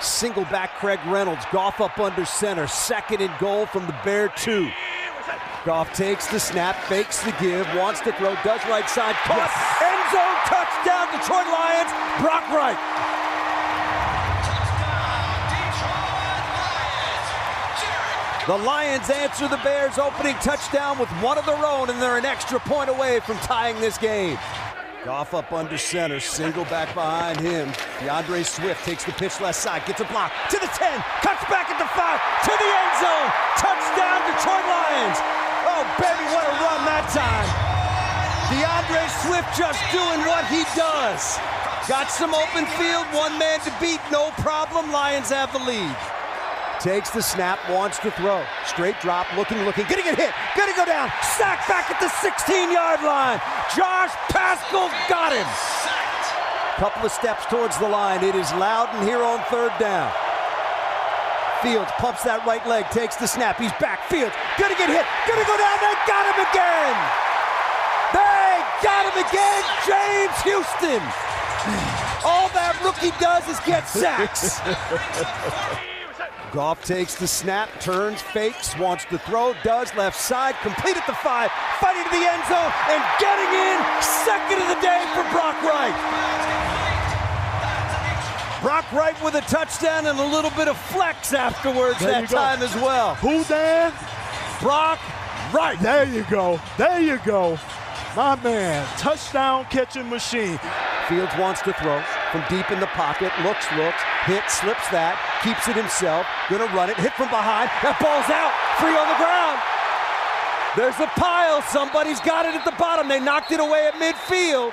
Single back Craig Reynolds. Goff up under center. Second and goal from the Bear two. Goff takes the snap, fakes the give, wants to throw, does right side, caught, end zone, touchdown, Detroit Lions, Brock Wright. The Lions answer the Bears' opening touchdown with one of their own, and they're an extra point away from tying this game. Goff up under center, single back behind him. D'Andre Swift takes the pitch left side, gets a block to the 10, cuts back at the 5, to the end zone. Touchdown, Detroit Lions. Oh, baby, what a run that time. D'Andre Swift just doing what he does. Got some open field, one man to beat, no problem. Lions have the lead. Takes the snap, wants to throw. Straight drop, looking, looking, gonna get hit, gonna go down. Sack back at the 16 yard line. Josh Paschal got him. Couple of steps towards the line. It is Loudon here on third down. Fields pumps that right leg, takes the snap. He's back. Fields gonna get hit, gonna go down. They got him again. They got him again. James Houston. All that rookie does is get sacks. Goff takes the snap, turns, fakes, wants to throw, does left side, complete at the five, fighting to the end zone, and getting in second of the day for Brock Wright. Brock Wright with a touchdown and a little bit of flex afterwards There that go. time as well. Who, Dan? Brock Wright. There you go. There you go. My man, touchdown catching machine. Fields wants to throw from deep in the pocket, looks, looks, hits, slips that, keeps it himself, gonna run it, hit from behind, that ball's out, free on the ground. There's a pile, somebody's got it at the bottom. They knocked it away at midfield.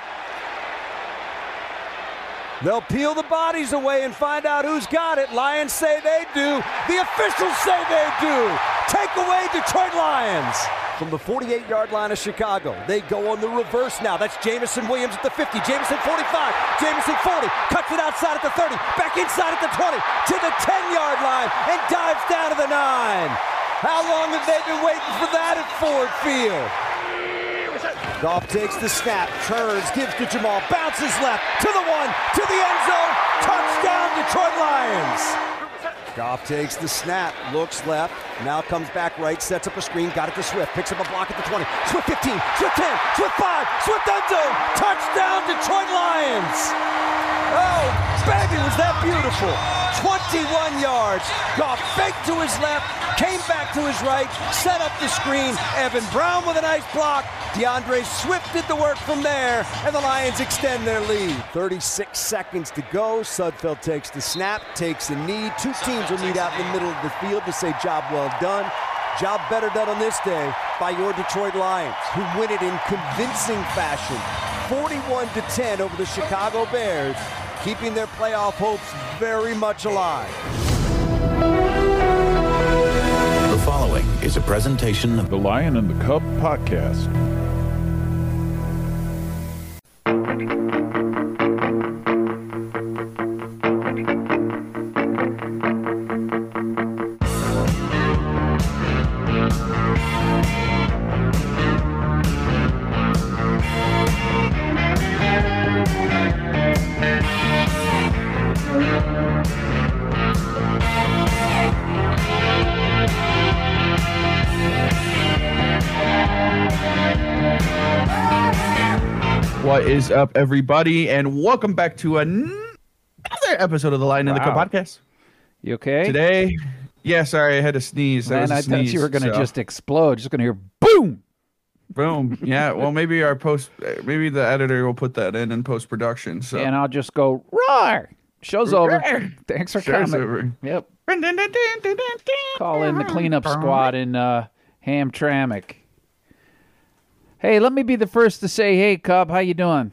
They'll peel the bodies away and find out who's got it. Lions say they do. The officials say they do. Take away Detroit Lions. From the 48 yard line of Chicago, they go on the reverse now. That's Jameson Williams at the 50. Jameson 45. Jameson 40. Cuts it outside at the 30. Back inside at the 20. To the 10 yard line and dives down to the 9. How long have they been waiting for that at Ford Field? Goff takes the snap, turns, gives to Jamaal, bounces left, to the one, to the end zone, touchdown Detroit Lions. Goff takes the snap, looks left, now comes back right, sets up a screen, got it to Swift, picks up a block at the 20, Swift 15, Swift 10, Swift 5, Swift end zone, touchdown Detroit Lions. Oh, baby, was that beautiful. 21 yards. Goff faked to his left, came back to his right, set up the screen. Evan Brown with a nice block. D'Andre Swift did the work from there, and the Lions extend their lead. 36 seconds to go. Sudfeld takes the snap, takes a knee. Two teams will meet out in the middle of the field to say job well done. Job better done on this day by your Detroit Lions, who win it in convincing fashion. 41 to 10 over the Chicago Bears, keeping their playoff hopes very much alive. The following is a presentation of The Lion and the Cub podcast. Is up, everybody, and welcome back to another episode of the Lion and the Cub podcast. You okay? Today, yeah, sorry, I had to sneeze. Man, I thought you were going to so- just explode. Just going to hear boom. boom. Yeah, well, maybe our post, maybe the editor will put that in in post production. So And I'll just go roar. Show's over. Thanks for Show's coming. over. Yep. Call in the cleanup squad in uh, Hamtramck. Hey, let me be the first to say, hey, Cub, how you doing?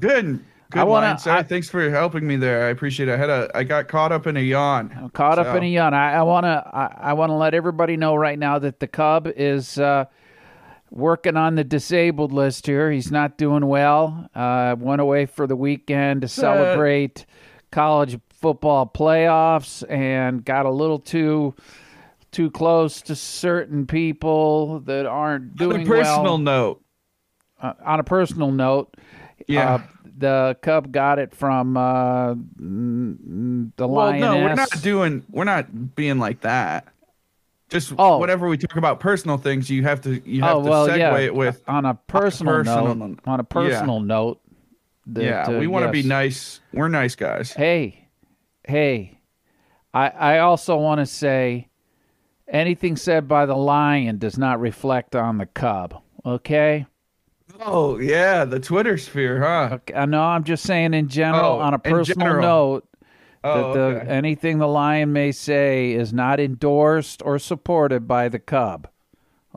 Good. Good, I wanna- Lion, sir. I- Thanks for helping me there. I appreciate it. I had a, I got caught up in a yawn. I'm caught up in a yawn. I, I wanna I, I wanna let everybody know right now that the Cub is uh, working on the disabled list here. He's not doing well. Uh, went away for the weekend to celebrate college football playoffs and got a little too too close to certain people that aren't doing On doing a personal well. note, Uh, on a personal note, Yeah. uh, the cub got it from uh, the Well, lioness. no, we're not doing. We're not being like that. Just Oh. whatever we talk about personal things, you have to you have oh to well, segue yeah. it with. on a personal, personal note. On a personal note. that, yeah, uh, we want to be nice. We're nice guys. Hey, hey, I I also want to say, anything said by the lion does not reflect on the cub. Okay. Oh yeah, the Twitter sphere, huh? Okay, I know. I'm just saying in general, Oh, on a personal general. note, Oh, that the, okay. anything the lion may say is not endorsed or supported by the cub.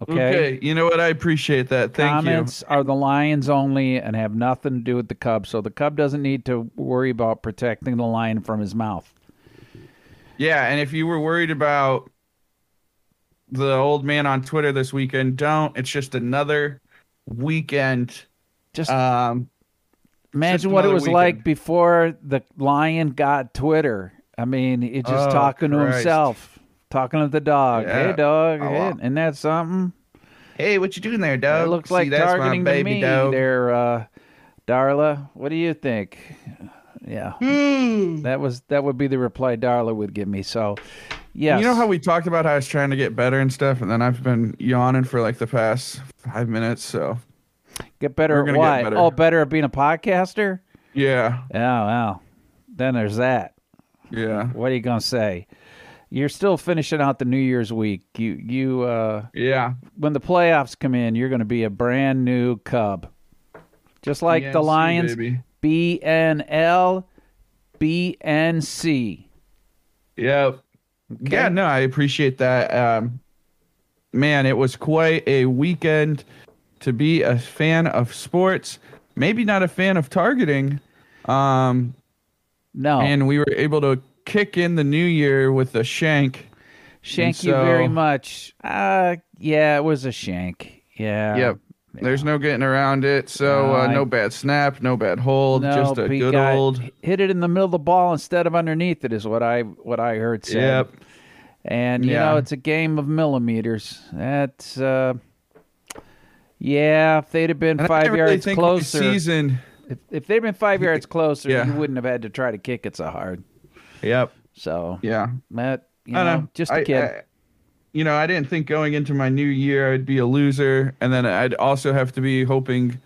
Okay. Okay, you know what? I appreciate that. Thank you. Comments are the lions only and have nothing to do with the cub. So the cub doesn't need to worry about protecting the lion from his mouth. Yeah, and if you were worried about the old man on Twitter this weekend, don't. It's just another weekend. Just Um, imagine just what it was like before the lion got Twitter. I mean, he's just Oh, talking to himself, talking to the dog. Yeah. Hey, dog. Oh, hey, wow. isn't that something? hey, what you doing there, dog? It looks See, like that's my targeting to baby me dog. there, uh, Darla. What do you think? Yeah, Hmm. that was that would be the reply Darla would give me. So, yes, You know how we talked about how I was trying to get better and stuff, and then I've been yawning for like the past five minutes. So get better we're at gonna what? better. Oh, better at being a podcaster. yeah, Oh, well, then there's that. yeah, What are you gonna say? You're still finishing out the New Year's week. You you uh, yeah. when the playoffs come in, you're going to be a brand new Cub, just like the Lions. baby. BNL, BNC. Yeah. Yeah, no, I appreciate that. Um, man, it was quite a weekend to be a fan of sports. Maybe not a fan of targeting. Um, No, and we were able to kick in the new year with a shank. Shank And you very much. Uh yeah, it was a shank. Yeah. Yep. There's no getting around it. So No, uh, I- no bad snap, no bad hold, No, just a good got- old. hit it in the middle of the ball instead of underneath it is what I what I heard said. Yep. And you Yeah. know, it's a game of millimeters. That's uh yeah, if they'd have been And five really yards closer, Season. if, if they'd been five yards closer, Yeah. you wouldn't have had to try to kick it so hard. Yep. So, Yeah. Matt, you I know, know. just a I- kid. I- you know, I didn't think going into my new year I'd be a loser, and then I'd also have to be hoping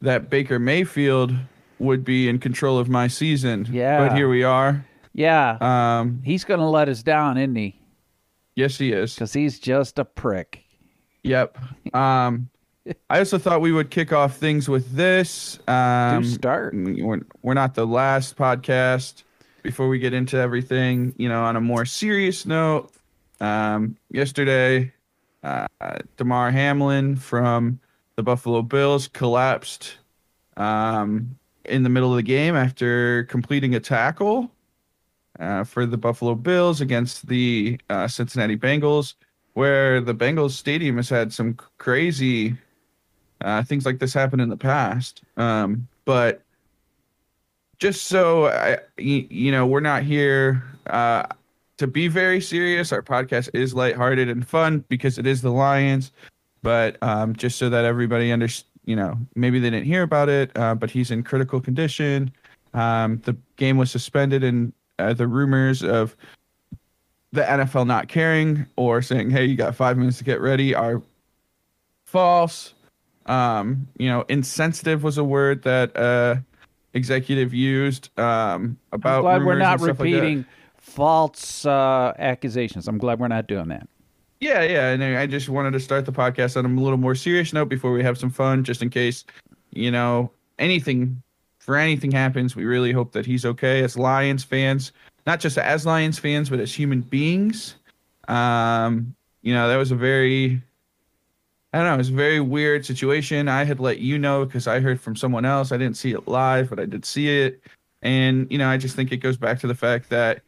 that Baker Mayfield would be in control of my season. Yeah. But here we are. yeah, Um, he's going to let us down, isn't he? yes, he is. Because he's just a prick. Yep. Um, I also thought we would kick off things with this. Um, start. We're, we're not the last podcast. Before we get into everything, you know, on a more serious note, um, yesterday, uh, Damar Hamlin from the Buffalo Bills collapsed um, in the middle of the game after completing a tackle uh, for the Buffalo Bills against the uh, Cincinnati Bengals, where the Bengals stadium has had some crazy uh, things like this happen in the past. Um, but just so I, you know, we're not here uh, to be very serious. Our podcast is lighthearted and fun because it is the Lions. But um, just so that everybody understands, you know, maybe they didn't hear about it, uh, but he's in critical condition. Um, the game was suspended, and uh, the rumors of the NFL not caring or saying, "Hey, you got five minutes to get ready," are false. Um, you know, insensitive was a word that uh, executive used um, about. I'm glad we're not stuff like repeating false uh, accusations. I'm glad we're not doing that. Yeah, yeah, and I just wanted to start the podcast on a little more serious note before we have some fun, just in case, you know, anything for anything happens. We really hope that he's okay as Lions fans, not just as Lions fans, but as human beings. Um, you know, that was a very, I don't know, it was a very weird situation. I had let you know because I heard from someone else. I didn't see it live, but I did see it, and you know, I just think it goes back to the fact that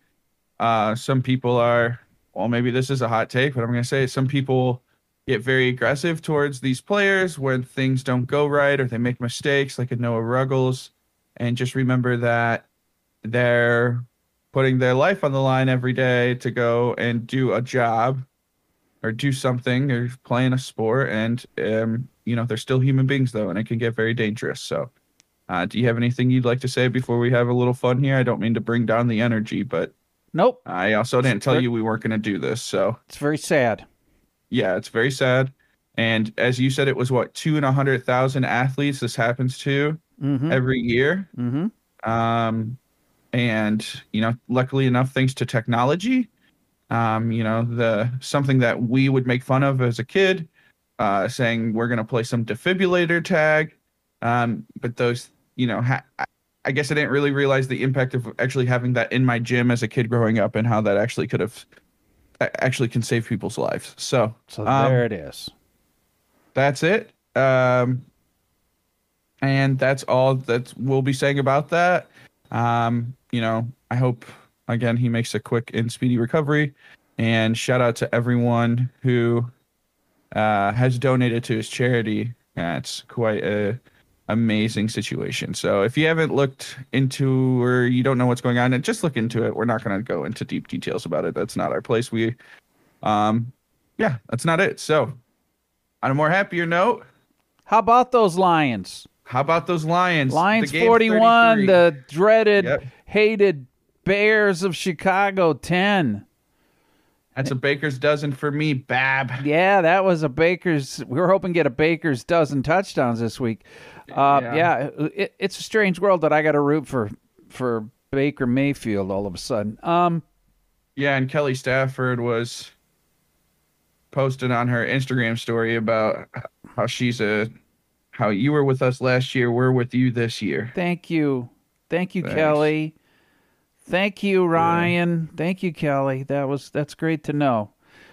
uh, some people are well, maybe this is a hot take, but I'm going to say some people get very aggressive towards these players when things don't go right or they make mistakes, like a Noah Ruggles. And just remember that they're putting their life on the line every day to go and do a job or do something or playing a sport. And, um, you know, they're still human beings, though, and it can get very dangerous. So, Uh, do you have anything you'd like to say before we have a little fun here? I don't mean to bring down the energy, but Nope. I also didn't tell you we weren't going to do this. So It's very sad. yeah, it's very sad. And as you said, it was what two and a hundred thousand athletes this happens to Mm-hmm. every year. Mm-hmm. Um, and you know, luckily enough, thanks to technology, um, you know, the something that we would make fun of as a kid, uh, saying we're gonna play some defibrillator tag. Um, but those, you know, ha- I- guess I didn't really realize the impact of actually having that in my gym as a kid growing up, and how that actually could have actually can save people's lives. So, So um, there it is. that's it. Um, and that's all that we'll be saying about that. Um, you know, I hope again he makes a quick and speedy recovery. And shout out to everyone who uh, has donated to his charity. It's quite a amazing situation. So if you haven't looked into or you don't know what's going on, just look into it. We're not going to go into deep details about it. That's not our place. We, um, yeah, that's not it. So on a more happier note, How about those Lions? how about those Lions? Lions The 41, 33. the dreaded, Yep. hated Bears of Chicago 10. That's a baker's dozen for me, Bab. Yeah, that was a Baker's. We were hoping to get a Baker's dozen touchdowns this week. Uh, Yeah. yeah, it, it's a strange world that I got to root for for Baker Mayfield all of a sudden. Um, Yeah, and Kelly Stafford was posted on her Instagram story about how she's a how you were with us last year, we're with you this year. thank you, thank you, Thanks. Kelly. Thank you, Ryan. Thank you, Kelly. That was that's great to know.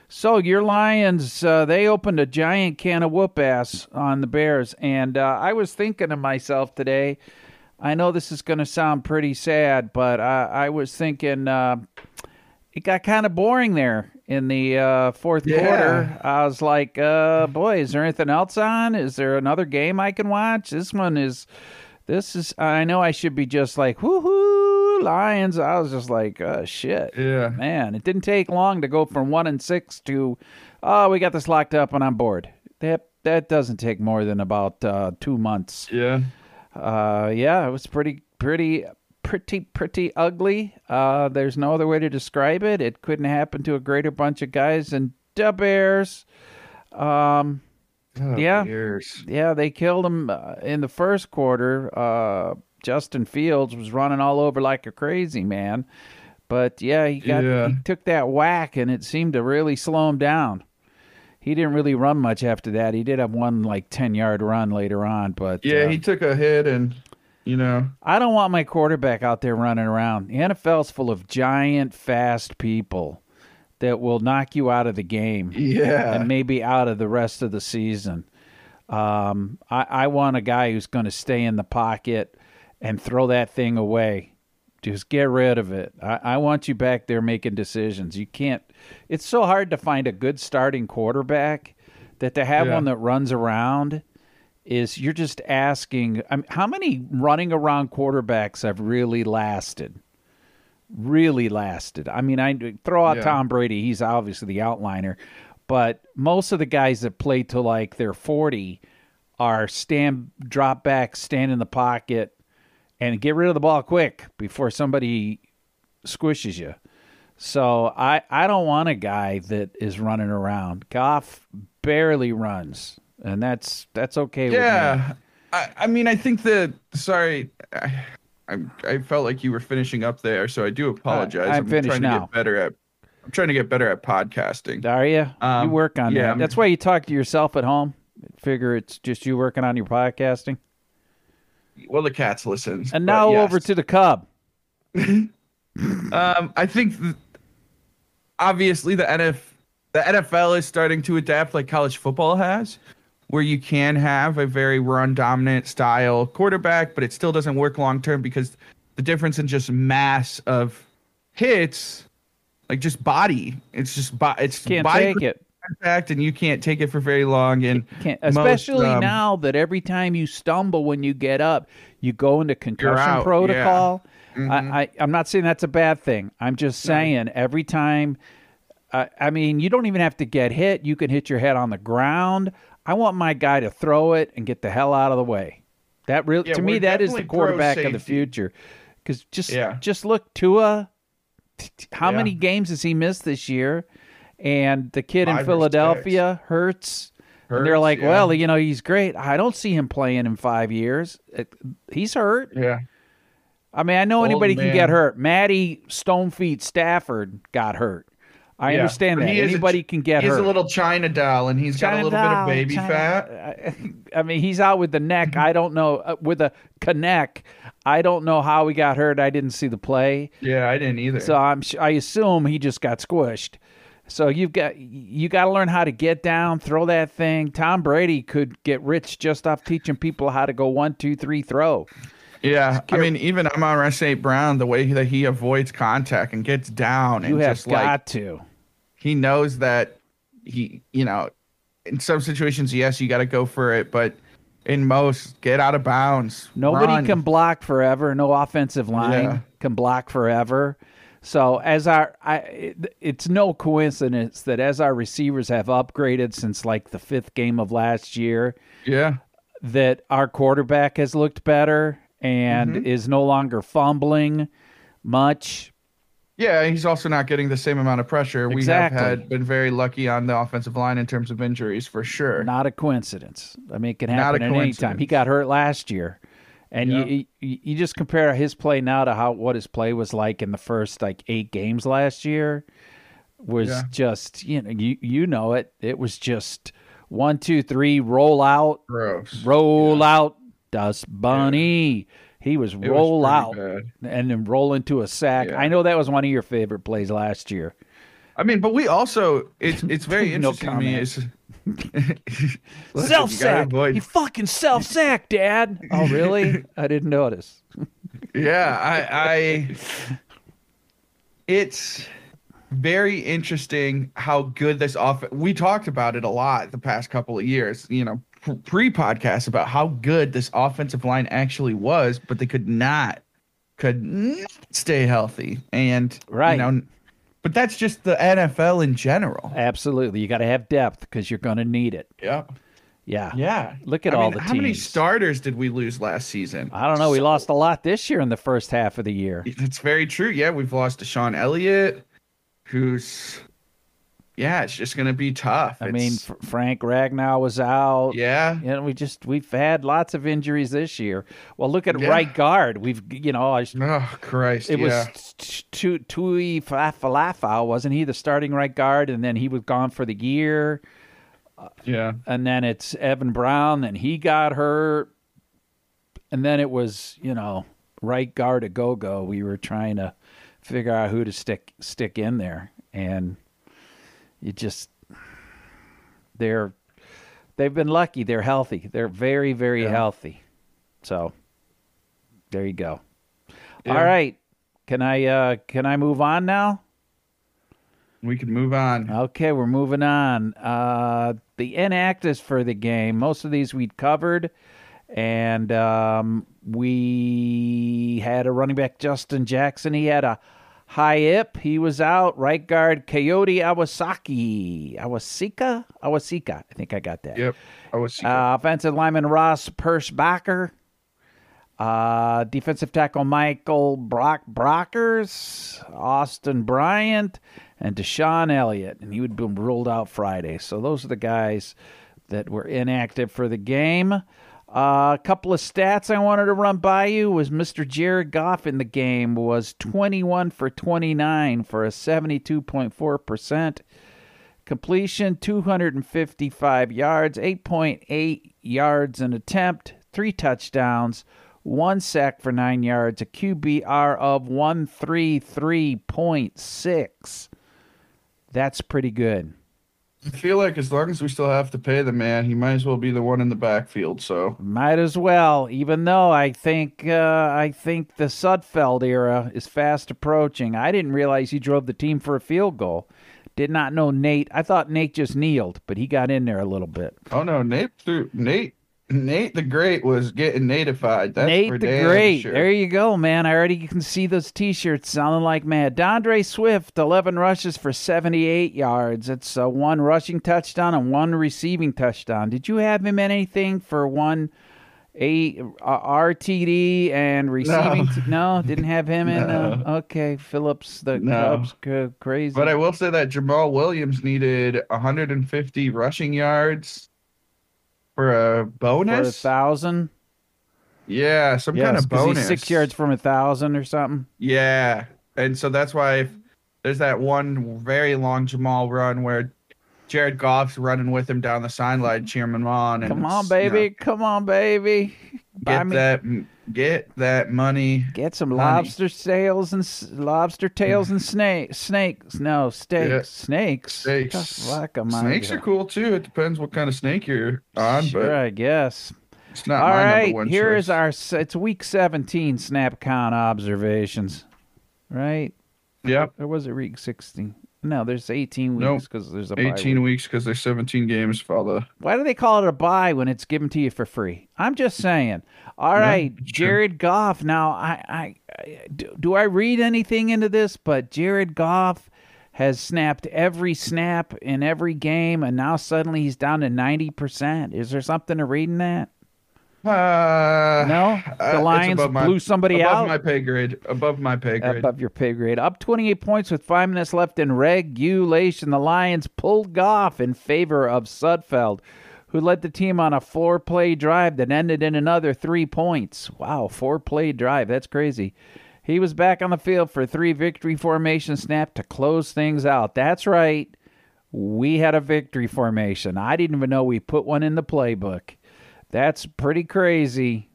So your Lions, uh, they opened a giant can of whoop ass on the Bears, and uh, I was thinking to myself today. I know this is going to sound pretty sad, but I, I was thinking uh, it got kind of boring there in the uh, fourth Yeah. quarter. I was like, uh, boy, is there anything else on? Is there another game I can watch? This one is. This is. I know I should be just like, woohoo, Lions. I was just like, oh, shit. Yeah. Man, it didn't take long to go from one and six to, oh, we got this locked up and I'm bored. That that doesn't take more than about uh, two months. Yeah. Uh, yeah, it was pretty, pretty, pretty, pretty ugly. Uh, there's no other way to describe it. It couldn't happen to a greater bunch of guys than the Bears. Um, Oh, Yeah. Bears. yeah, they killed him uh, in the first quarter. Uh, Justin Fields was running all over like a crazy man, but yeah, he got Yeah. he took that whack and it seemed to really slow him down. He didn't really run much after that. He did have one like ten yard run later on, but Yeah, uh, he took a hit and you know, I don't want my quarterback out there running around. The NFL's full of giant, fast people that will knock you out of the game yeah. and maybe out of the rest of the season. Um, I, I want a guy who's going to stay in the pocket and throw that thing away. Just get rid of it. I, I want you back there making decisions. You can't. It's so hard to find a good starting quarterback that to have Yeah. one that runs around is you're just asking. I mean, how many running around quarterbacks have really lasted? Really lasted. I mean, I throw out Yeah. Tom Brady. He's obviously the outliner, but most of the guys that play to like they're 40 are stand, drop back, stand in the pocket, and get rid of the ball quick before somebody squishes you. So I, I don't want a guy that is running around. Goff barely runs, and that's that's okay with me. Yeah. I, I mean, I think that. Sorry, I, I felt like you were finishing up there, so I do apologize. I'm finished trying now. to get better at. I'm trying to get better at podcasting. Are you? you Um, work on yeah, that. I'm- That's why you talk to yourself at home. Figure it's just you working on your podcasting. Well, the cats listen. And now yes. over to the Cub. Um, I think th- obviously the NF the NFL is starting to adapt like college football has, where you can have a very run dominant style quarterback, but it still doesn't work long term because the difference in just mass of hits, like just body, it's just bo- it's Can't body take it. Contact, and you can't take it for very long. And Can't, most, especially um, now that every time you stumble when you get up, you go into concussion protocol. Mhm. I, I, I'm not saying that's a bad thing. I'm just saying every time. Uh, I mean, you don't even have to get hit. You can hit your head on the ground. I want my guy to throw it and get the hell out of the way. That really, Yeah, to me, that is the quarterback of the future. Because just Yeah. just look, Tua. How Yeah. many games has he missed this year? And the kid Five in Philadelphia hurts. and they're like, yeah. well, you know, he's great. I don't see him playing in five years. He's hurt. Yeah. I mean, I know Old anybody can get hurt. Maddie Stonefeet Stafford got hurt. I Yeah. understand that. is a- Anybody can get He's hurt. He's a little China doll, and he's got a China little bit of baby China- fat. I mean, he's out with the neck. I don't know uh, with a connect. I don't know how he got hurt. I didn't see the play, Yeah, I didn't either. so I'm. I assume he just got squished. So you've got you got to learn how to get down, throw that thing. Tom Brady could get rich just off teaching people how to go one, two, three, throw. yeah, I mean, even Amon St. Brown, the way that he avoids contact and gets down You and have just got like to. he knows that he, you know, in some situations, yes, you got to go for it, but in most, get out of bounds. Nobody run. can block forever. No offensive line Yeah. can block forever. So as our, I, it, it's no coincidence that as our receivers have upgraded since like the fifth game of last year, Yeah, that our quarterback has looked better and Mm-hmm. is no longer fumbling much. yeah. He's also not getting the same amount of pressure. Exactly. We have had been very lucky on the offensive line in terms of injuries, for sure. Not a coincidence. I mean, it can happen at any time. He got hurt last year. And Yeah. you, you you just compare his play now to how what his play was like in the first like eight games last year was Yeah. just you know you you know it it was just one two three roll out Gross. roll out dust bunny he was was roll pretty out bad. and then roll into a sack Yeah. I know that was one of your favorite plays last year I mean, but we also it's it's very No interesting to me. Is self you gotta sack avoid- he fucking self sack dad oh really I didn't notice Yeah, I, I it's very interesting how good this off we talked about it a lot the past couple of years, you know, pre podcast about how good this offensive line actually was, but they could not could not stay healthy. And Right. you know but that's just the NFL in general. Absolutely. You got to have depth because you're going to need it. Yeah. Yeah. Yeah. Look at I all mean, the teams. How many starters did we lose last season? I don't know. We lost a lot this year in the first half of the year. It's very true. Yeah, we've lost to Sean Elliott, who's yeah, it's just gonna be tough. I mean, F- Frank Ragnow was out. yeah, You know, we just we've had lots of injuries this year. Well, look at Yeah. right guard. We've you know, I, oh Christ, it yeah. was t- t- Tui Falafel, wasn't he the starting right guard? And then he was gone for the year. yeah, and then it's Evan Brown, and he got hurt, and then it was you know right guard a go go. We were trying to figure out who to stick stick in there, and you just they're they've been lucky. They're healthy. They're very very Yeah. healthy. So there you go. Yeah. All right, can I uh can I move on now? we can move on. Okay, we're moving on. Uh, the inactives for the game. Most of these we'd covered, and um, we had a running back, Justin Jackson. He had a hip. He was out. Right guard, Coyote Awasaki. Awasika? Awasika. I think I got that. Yep, was. Uh, offensive lineman Ross Pierschbacher. Uh, defensive tackle Michael Brock Brockers, Austin Bryant, and DeShon Elliott. And he would be ruled out Friday. So those are the guys that were inactive for the game. Uh, a couple of stats I wanted to run by you was Mr. Jared Goff in the game was 21 for 29 for a 72.4% completion 255 yards 8.8 yards an attempt three touchdowns one sack for nine yards a qbr of 133.6 that's pretty good I feel like as long as we still have to pay the man, he might as well be the one in the backfield. So might as well even though i think uh, i think the sudfeld era is fast approaching i didn't realize he drove the team for a field goal did not know nate i thought nate just kneeled but he got in there a little bit oh no, Nate threw Nate. Nate the Great was getting natified. That's Nate for the Great. Sure. There you go, man. I already can see those T-shirts sounding like mad. D'Andre Swift, 11 rushes for 78 yards. It's uh, one rushing touchdown and one receiving touchdown. Did you have him in anything for one A uh, RTD and receiving. No, no didn't have him in. Uh, okay, Phillips, the No. Cubs, c- crazy. But I will say that Jamaal Williams needed 150 rushing yards for a for a bonus. thousand. yeah, some kind of bonus. six yards from a thousand or something. Yeah, and so that's why if there's that one very long Jamaal run where Jared Goff's running with him down the sideline, cheering him on. And Come on, it's, you know, baby. Come on, baby. Buy get me- that, get that money. Get some Honey. lobster tails and s- lobster tails and mm-hmm. snake snakes. No steaks. Yeah. Snakes. Snakes. Fuck 'em out Snakes are cool too. It depends what kind of snake you're on, Sure, but I guess. it's not All my right, number one here is our. It's week seventeen snap count observations. Right, Yep, or was it week sixteen? No, there's eighteen weeks because there's a 18 week. weeks because there's 17 games. Follow. Why do they call it a buy when it's given to you for free? I'm just saying. All Yeah, right, true. Jared Goff. Now, I, I, I do, do I read anything into this? But Jared Goff has snapped every snap in every game, and now suddenly he's down to ninety percent. Is there something to read in that? Uh, No, uh, the Lions above my- blew somebody above out. Above my pay grade. Above my pay grade. above your pay grade. Up 28 points with five minutes left in regulation. The Lions pulled Goff in favor of Sudfeld, who led the team on a four play drive that ended in another three points. Wow, four play drive. That's crazy. He was back on the field for three victory formation snap to close things out. That's right. We had a victory formation. I didn't even know we put one in the playbook. That's pretty crazy.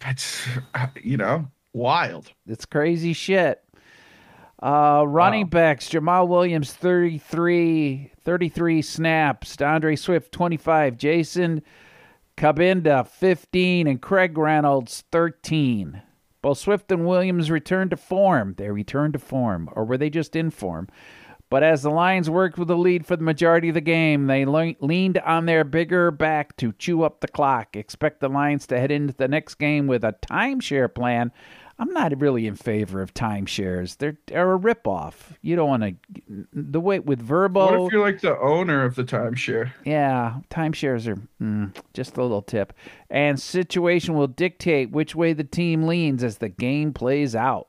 That's uh, you know wild. It's crazy shit. Uh, running backs, Jamaal Williams, 33, 33 snaps. D'Andre Swift, 25. Jason Cabinda, 15. And Craig Reynolds, 13. Both Swift and Williams returned to form. They returned to form, or were they just in form? But as the Lions worked with the lead for the majority of the game, they le- leaned on their bigger back to chew up the clock. Expect the Lions to head into the next game with a timeshare plan. I'm not really in favor of timeshares. They're, they're a ripoff. You don't want to. The way with Verbo. What if you're like the owner of the timeshare? Yeah, timeshares are mm, just a little tip. And situation will dictate which way the team leans as the game plays out.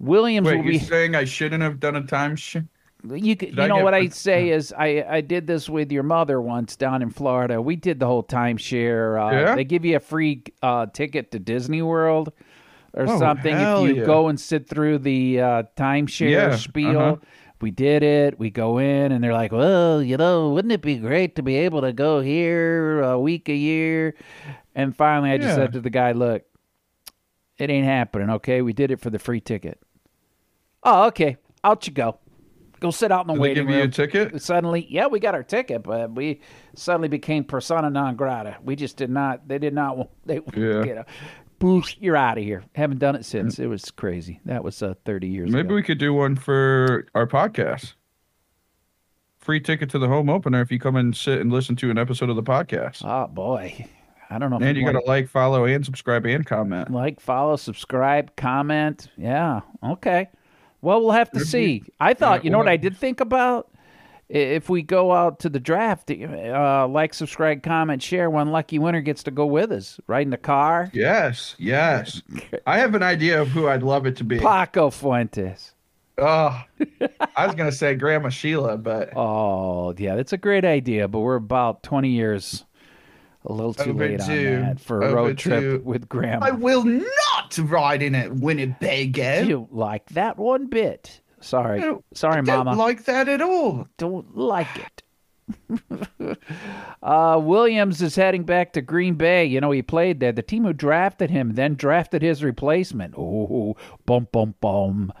Williams Wait, will you're be. saying I shouldn't have done a timeshare? You could, you I know what I say is I I did this with your mother once down in Florida. We did the whole timeshare. Uh, Yeah? They give you a free uh, ticket to Disney World or Oh, something if you yeah. go and sit through the uh, timeshare Yeah, spiel. uh-huh. We did it. We go in and they're like, "Well, you know, wouldn't it be great to be able to go here a week a year?" And finally, I just said to the guy, "Look, it ain't happening. Okay, we did it for the free ticket." Oh, okay. Out you go. Go sit out in the Did they waiting give you a room. ticket? Suddenly, yeah, we got our ticket, but we suddenly became persona non grata. We just did not. They did not. want- They, Yeah. you know, boosh, you're out of here. Haven't done it since. It was crazy. That was uh, 30 years Maybe ago. we could do one for our podcast. Free ticket to the home opener if you come and sit and listen to an episode of the podcast. Oh boy, I don't know. And you got to like, follow, and subscribe and comment. like, follow, subscribe, comment. Yeah. Okay. Well, we'll have to see. I thought, you know what I did think about? If we go out to the draft, uh, like, subscribe, comment, share, one lucky winner gets to go with us, right in the car. Yes, yes. I have an idea of who I'd love it to be. Paco Fuentes. Oh, I was gonna say Grandma Sheila, but Oh, yeah, that's a great idea, but we're about 20 years a little too Over late to- on that for a road trip to- with Grandma. I will not ride in a Winnebago. you like that one bit. Sorry. No, Sorry, I don't Mama. like that at all. don't like it. uh, Williams is heading back to Green Bay. You know, he played there. The team who drafted him then drafted his replacement. Oh, bum, bum, bum.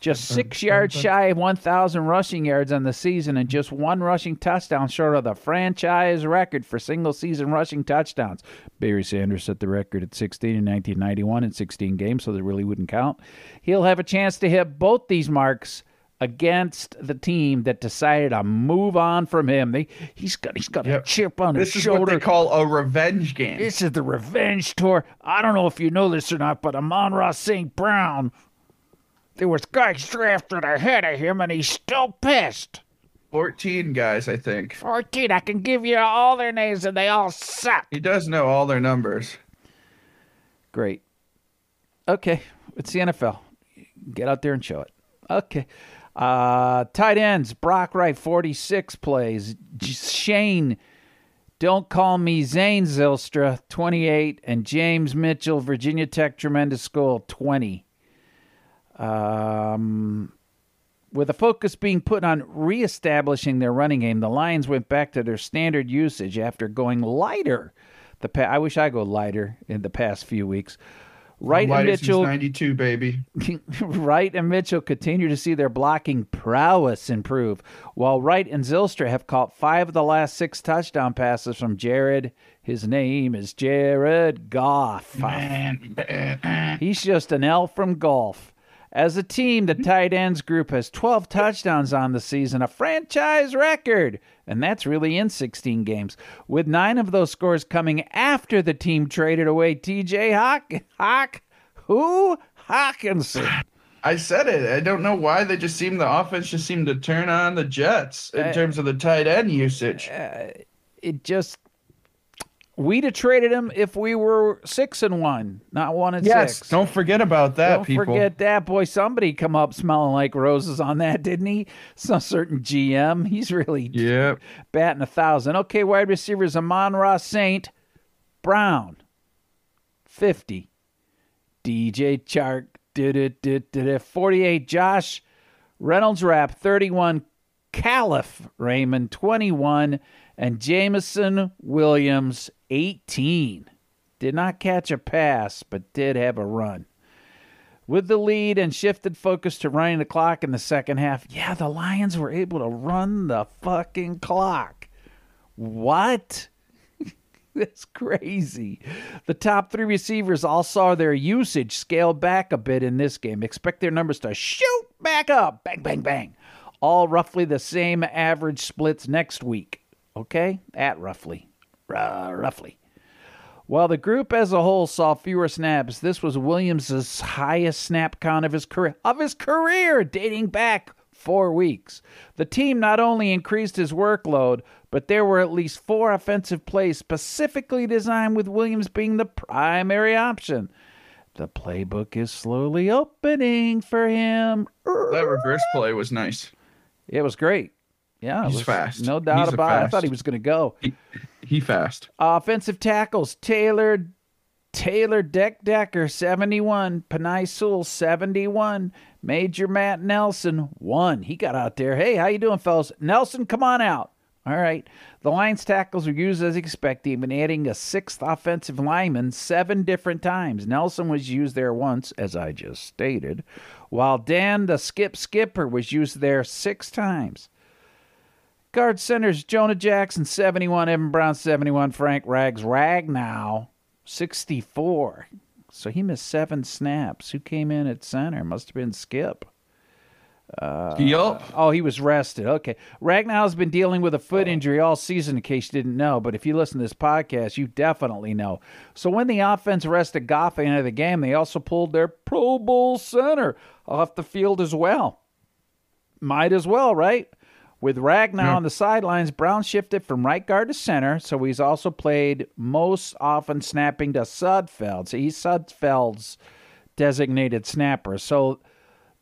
Just six yards shy of 1,000 rushing yards on the season and just one rushing touchdown short of the franchise record for single season rushing touchdowns. Barry Sanders set the record at 16 in 1991 in 16 games, so that really wouldn't count. He'll have a chance to hit both these marks against the team that decided to move on from him. They, he's got he's got a chip on his shoulder. This is what they call a revenge game. This is the revenge tour. I don't know if you know this or not, but Amon-Ra St. Brown, there was guys drafted ahead of him, and he's still pissed. 14 guys, I think. 14. I can give you all their names and they all suck. He does know all their numbers. Great. Okay, it's the NFL. Get out there and show it. Okay. Uh, tight ends, Brock Wright, 46 plays. J- Shane, don't call me Zane Zylstra, 28. And James Mitchell, Virginia Tech Tremendous School, 20. Um, with a focus being put on reestablishing their running game, the Lions went back to their standard usage after going lighter. The pa- I wish I go lighter in the past few weeks. Wright and Mitchell, 92, baby. Wright and Mitchell continue to see their blocking prowess improve, while Wright and Zylstra have caught five of the last six touchdown passes from Jared. His name is Jared Goff. He's just an elf from golf. As a team, the hmm? tight ends group has 12 touchdowns on the season, a franchise record. And that's really in 16 games, with nine of those scores coming after the team traded away TJ Hawk, Hawk, who? Hockenson. I said it. I don't know why they just seem the offense just seemed to turn on the Jets in uh, terms of the tight end usage. Uh, it just, we'd have traded him if we were six and one, not one and yes, six. don't forget about that, Don't people. forget that boy. Somebody come up smelling like roses on that, didn't he? Some certain GM. He's really Yep. batting a thousand. Okay, wide receivers: Amon-Ra Saint, Brown, fifty. DJ Chark, did it, did it, forty-eight. Josh Reynolds Rap, thirty-one. Kalif Raymond, twenty-one, and Jameson Williams, eighteen. Did not catch a pass, but did have a run. With the lead and shifted focus to running the clock in the second half, yeah, the Lions were able to run the fucking clock. What? That's crazy. The top three receivers all saw their usage scale back a bit in this game. Expect their numbers to shoot back up. Bang, bang, bang. All roughly the same average splits next week. Okay? At roughly. Roughly. While the group as a whole saw fewer snaps, this was Williams' highest snap count of his career of his career dating back four weeks. The team not only increased his workload, but there were at least four offensive plays specifically designed with Williams being the primary option. The playbook is slowly opening for him. That reverse play was nice. It was great. Yeah, He's was- fast. No doubt He's about it. I thought he was going to go. He, he fast. Offensive tackles: Taylor, Taylor Deck Decker, seventy-one. Penei Sewell, seventy-one. Major Matt Nelson, one. He got out there. Hey, how you doing, fellas? Nelson, come on out. All right. The Lions tackles were used as expected, even adding a sixth offensive lineman seven different times. Nelson was used there once, as I just stated, while Dan the Skip Skipper was used there six times. Guard centers Jonah Jackson 71, Evan Brown 71, Frank Rags Ragnow 64. So he missed seven snaps. Who came in at center? Must have been Skip. Uh, yup. Oh, he was rested. Okay. Ragnow's been dealing with a foot uh-huh. injury all season, in case you didn't know. But if you listen to this podcast, you definitely know. So when the offense rested Goff at the end of the game, they also pulled their Pro Bowl center off the field as well. Might as well, right? With Ragnow Yeah. on the sidelines, Brown shifted from right guard to center, so he's also played most often snapping to Sudfeld. So he's Sudfeld's designated snapper. So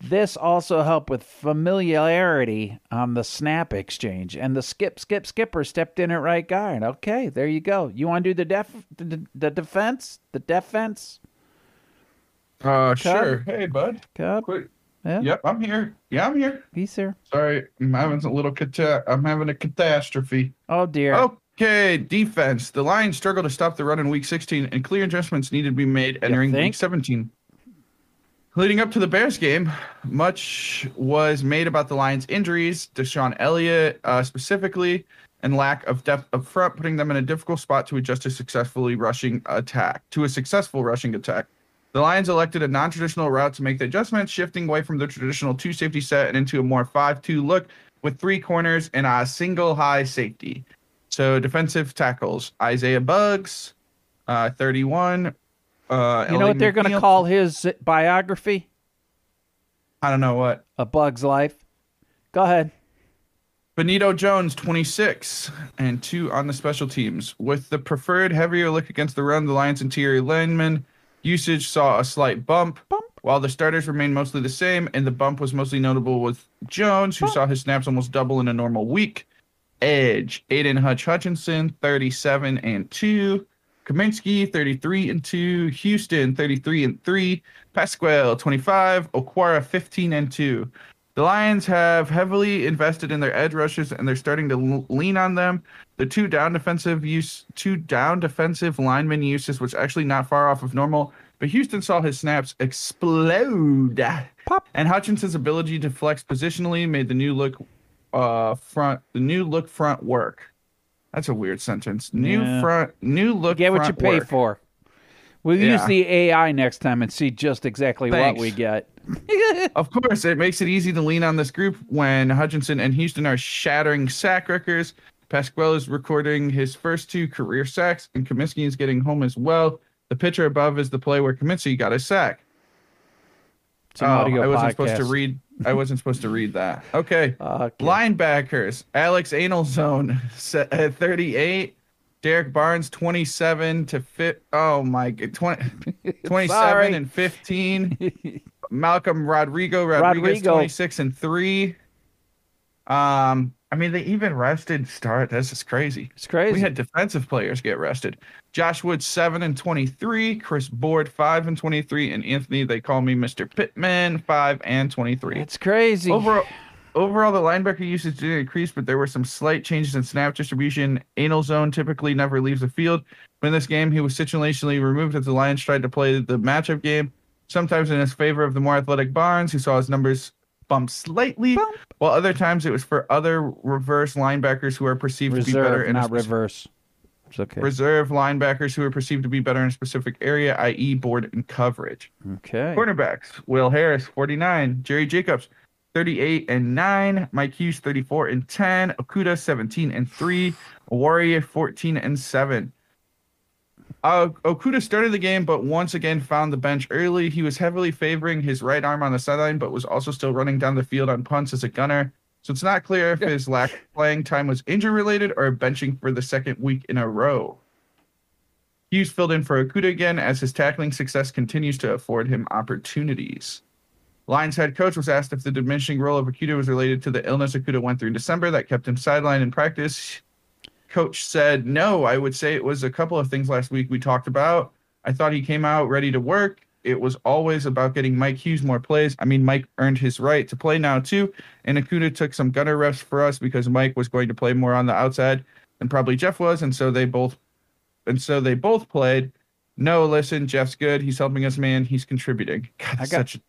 this also helped with familiarity on the snap exchange, and the skip, skip, skipper stepped in at right guard. Okay, there you go. You want to do the def, the, the defense, the defense, Uh, sure. Hey, bud. Cub? Quick. Yeah, Yep, I'm here. Yeah, I'm here. he's here. Sorry, I'm having a little cata- I'm having a catastrophe. Oh dear. Okay, defense. The Lions struggled to stop the run in week 16, and clear adjustments needed to be made entering think? week 17. Leading up to the Bears game, much was made about the Lions' injuries, DeShon Elliott uh, specifically, and lack of depth up front, putting them in a difficult spot to adjust to successfully rushing attack to a successful rushing attack. The Lions elected a non-traditional route to make the adjustments, shifting away from the traditional two safety set and into a more 5-2 look with three corners and a single high safety. So defensive tackles: Isaiah Buggs, uh, 31. Uh, you know what they're going to call his biography? I don't know what. A Bug's Life. Go ahead. Benito Jones, 26, and two on the special teams. With the preferred heavier look against the run, the Lions' interior lineman usage saw a slight bump, while the starters remained mostly the same, and the bump was mostly notable with Jones, who saw his snaps almost double in a normal week. Edge, Aidan Hutch Hutchinson, 37 and 2. Cominsky, 33 and 2. Houston, 33 and 3. Pasquale, 25. Okwara, 15 and 2. The Lions have heavily invested in their edge rushes, and they're starting to lean on them. The two down defensive use, two down defensive lineman uses was actually not far off of normal, but Houston saw his snaps explode. Pop. And Hutchinson's ability to flex positionally made the new look uh front the new look front work. That's a weird sentence. New Yeah. front new look Get what you pay work. for. We'll use the AI next time and see just exactly Thanks. what we get. Of course, it makes it easy to lean on this group when Hutchinson and Houston are shattering sack records. Paschal is recording his first two career sacks, and Cominsky is getting home as well. The picture above is the play where Cominsky got a sack. Oh, I wasn't supposed to read. I wasn't supposed to read that. Okay. Okay. Linebackers: Alex Anzalone se- at uh, 38. Derrick Barnes 27 to fit. Oh my god, 20, 27 and 15. Malcolm Rodrigo Rodriguez Rodrigo. 26 and 3. Um I mean they even rested start. This is crazy. It's crazy. We had defensive players get rested. Josh Wood 7 and 23, Chris Board 5 and 23 and Anthony they call me Mr. Pittman 5 and 23. it's crazy. Overall, overall, the linebacker usage did increase, but there were some slight changes in snap distribution. Anzalone typically never leaves the field, but in this game, he was situationally removed as the Lions tried to play the matchup game, sometimes in his favor of the more athletic Barnes, who saw his numbers bump slightly, while other times it was for other reverse linebackers who are perceived to be better Reserve, in a not specific- reverse. It's okay. reserve linebackers who are perceived to be better in a specific area, i.e., board and coverage. Okay. Cornerbacks: Will Harris, 49. Jerry Jacobs, 38 and 9. Mike Hughes, 34 and 10. Okudah, 17 and 3. Warrior, 14 and 7. Uh, Okudah started the game, but once again found the bench early. He was heavily favoring his right arm on the sideline, but was also still running down the field on punts as a gunner. So it's not clear if his lack of playing time was injury related or benching for the second week in a row. Hughes filled in for Okudah again as his tackling success continues to afford him opportunities. Lions head coach was asked if the diminishing role of Okudah was related to the illness Okudah went through in December that kept him sidelined in practice. Coach said, No, I would say it was a couple of things last week we talked about. I thought he came out ready to work. It was always about getting Mike Hughes more plays. I mean, Mike earned his right to play now, too. And Okudah took some gunner reps for us because Mike was going to play more on the outside than probably Jeff was. And so they both and so they both played. No, listen, Jeff's good. He's helping us, man. He's contributing. God, I got- such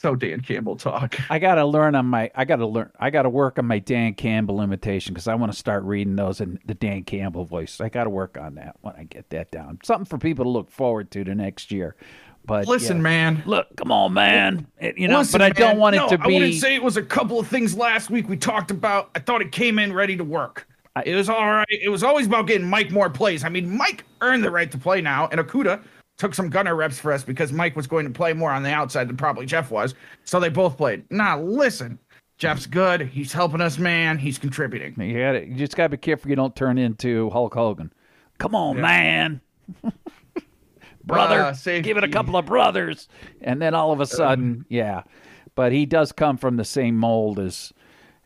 so Dan Campbell talk. I gotta learn on my. I gotta learn. I gotta work on my Dan Campbell imitation because I want to start reading those in the Dan Campbell voice. I gotta work on that when I get that down. Something for people to look forward to the next year. But Listen, yeah. man. look, come on, man. It- you know, Listen, but I don't man. want it No, to be. I wouldn't say it was a couple of things last week we talked about. I thought it came in ready to work. I- it was all right. It was always about getting Mike more plays. I mean, Mike earned the right to play now, and Okudah took some gunner reps for us because Mike was going to play more on the outside than probably Jeff was. So they both played. Nah, listen. Jeff's good. He's helping us, man. He's contributing. You, gotta, you just gotta be careful you don't turn into Hulk Hogan. Come on, man. Brother, Uh, give it a couple of brothers. And then all of a sudden, yeah. But he does come from the same mold as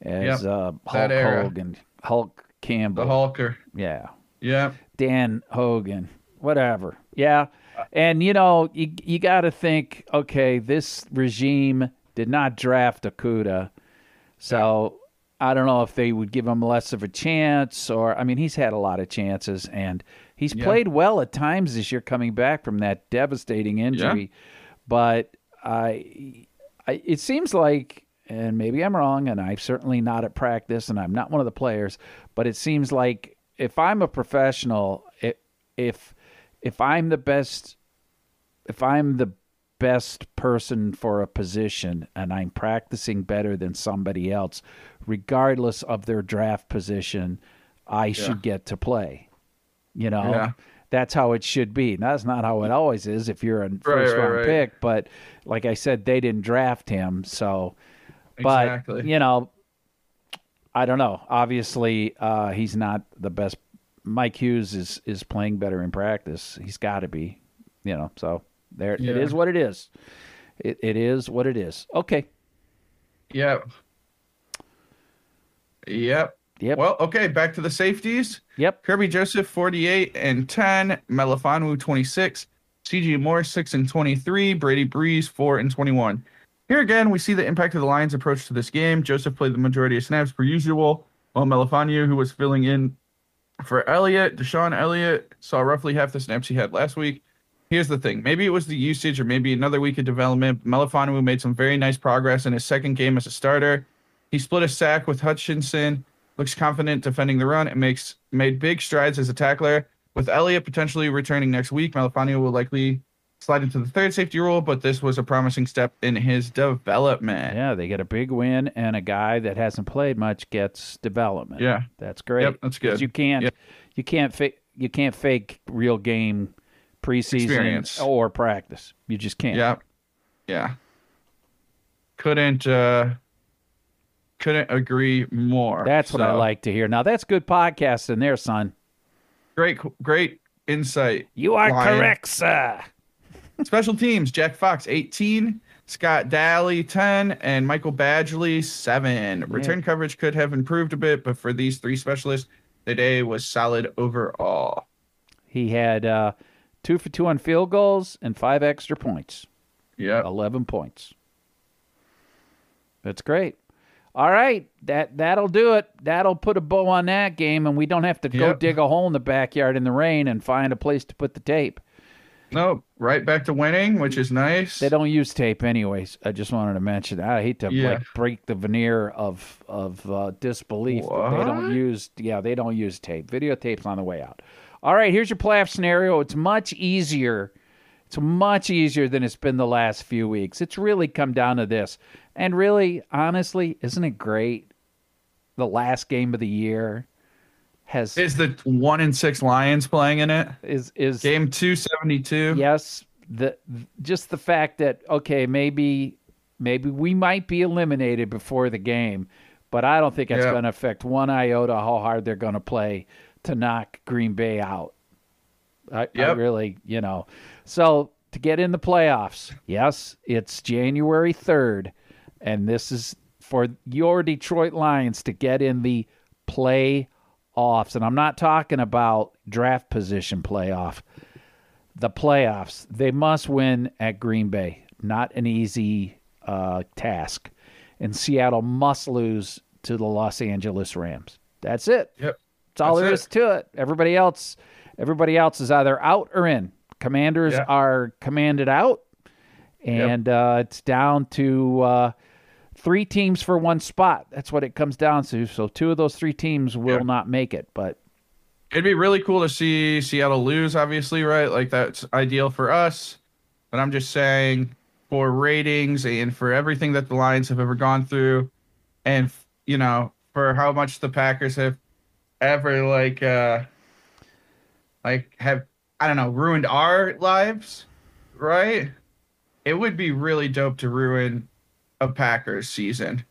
as Yep, uh, Hulk. Hogan, Hulk Campbell. The Hulker. Yeah. Yeah. Dan Hogan, whatever. Yeah. And you know, you you got to think, okay, this regime did not draft Okudah. So I don't know if they would give him less of a chance or I mean, he's had a lot of chances and he's Yeah. played well at times this year coming back from that devastating injury. But I, I it seems like and maybe I'm wrong and I'm certainly not at practice and I'm not one of the players, but it seems like if I'm a professional, i- if if I'm the best if I'm the best person for a position and I'm practicing better than somebody else, regardless of their draft position, I should get to play. You know, Yeah. that's how it should be. That's not how it always is if you're a Right, first round right. pick, but like I said, they didn't draft him, so. But you know, I don't know. Obviously, uh, he's not the best. Mike Hughes is is playing better in practice. He's got to be, you know. So there, Yeah. it is what it is. It, it is what it is. Okay. Yep. Yep. Yep. Well, okay, back to the safeties. Yep. Kerby Joseph, 48 and 10. Melifonwu, 26. CJ Moore, 6 and 23. Brady Breeze, 4 and 21. Here again, we see the impact of the Lions' approach to this game. Joseph played the majority of snaps per usual, while Melifonwu, who was filling in for Elliott, DeShon Elliott, saw roughly half the snaps he had last week. Here's the thing. Maybe it was the usage or maybe another week of development. Melifonwu made some very nice progress in his second game as a starter. He split a sack with Hutchinson, looks confident defending the run, and makes made big strides as a tackler. With Elliott potentially returning next week, Melifonwu will likely slide into the third safety role, but this was a promising step in his development. Yeah, they get a big win, and a guy that hasn't played much gets development. Yeah. that's great. Yep, that's good. You can't, Yep. you can't fake, you can't fake real game preseason Experience. or practice. You just can't. Yeah. Yeah. Couldn't uh couldn't agree more. That's what I like to hear. Now that's good podcasting there, son. Great great insight. You are Lion. correct, sir. Special teams, Jack Fox 18, Scott Daly 10, and Michael Badgley 7. Return coverage could have improved a bit, but for these three specialists, the day was solid overall. He had uh, two for two on field goals and five extra points. Yeah. 11 points. That's great. All right, that that'll do it. That'll put a bow on that game, and we don't have to go Yep. dig a hole in the backyard in the rain and find a place to put the tape. No, right back to winning, which is nice. They don't use tape, anyways. I just wanted to mention. that. I hate to Yeah. like break the veneer of of uh, disbelief, they don't use. Yeah, they don't use tape. Videotape's on the way out. All right, here's your playoff scenario. It's much easier. It's much easier than it's been the last few weeks. It's really come down to this, and really, honestly, isn't it great? The last game of the year has Is the one in six Lions playing in it? is is Game 272. yes the just the fact that okay maybe maybe we might be eliminated before the game but i don't think it's going to affect one iota how hard they're going to play to knock green bay out I, I really you know so to get in the playoffs yes it's january 3rd and this is for your detroit lions to get in the playoffs and i'm not talking about draft position playoff the playoffs. They must win at Green Bay. Not an easy uh, task. And Seattle must lose to the Los Angeles Rams. That's it. Yep. That's all That's there it. is to it. Everybody else, everybody else is either out or in. Commanders Yeah. are commanded out, and uh, it's down to uh, three teams for one spot. That's what it comes down to. So two of those three teams will Yeah. not make it. But It'd be really cool to see Seattle lose, obviously, right? Like that's ideal for us. But I'm just saying for ratings and for everything that the Lions have ever gone through and you know, for how much the Packers have ever like uh like have I don't know, ruined our lives, right? It would be really dope to ruin a Packers season.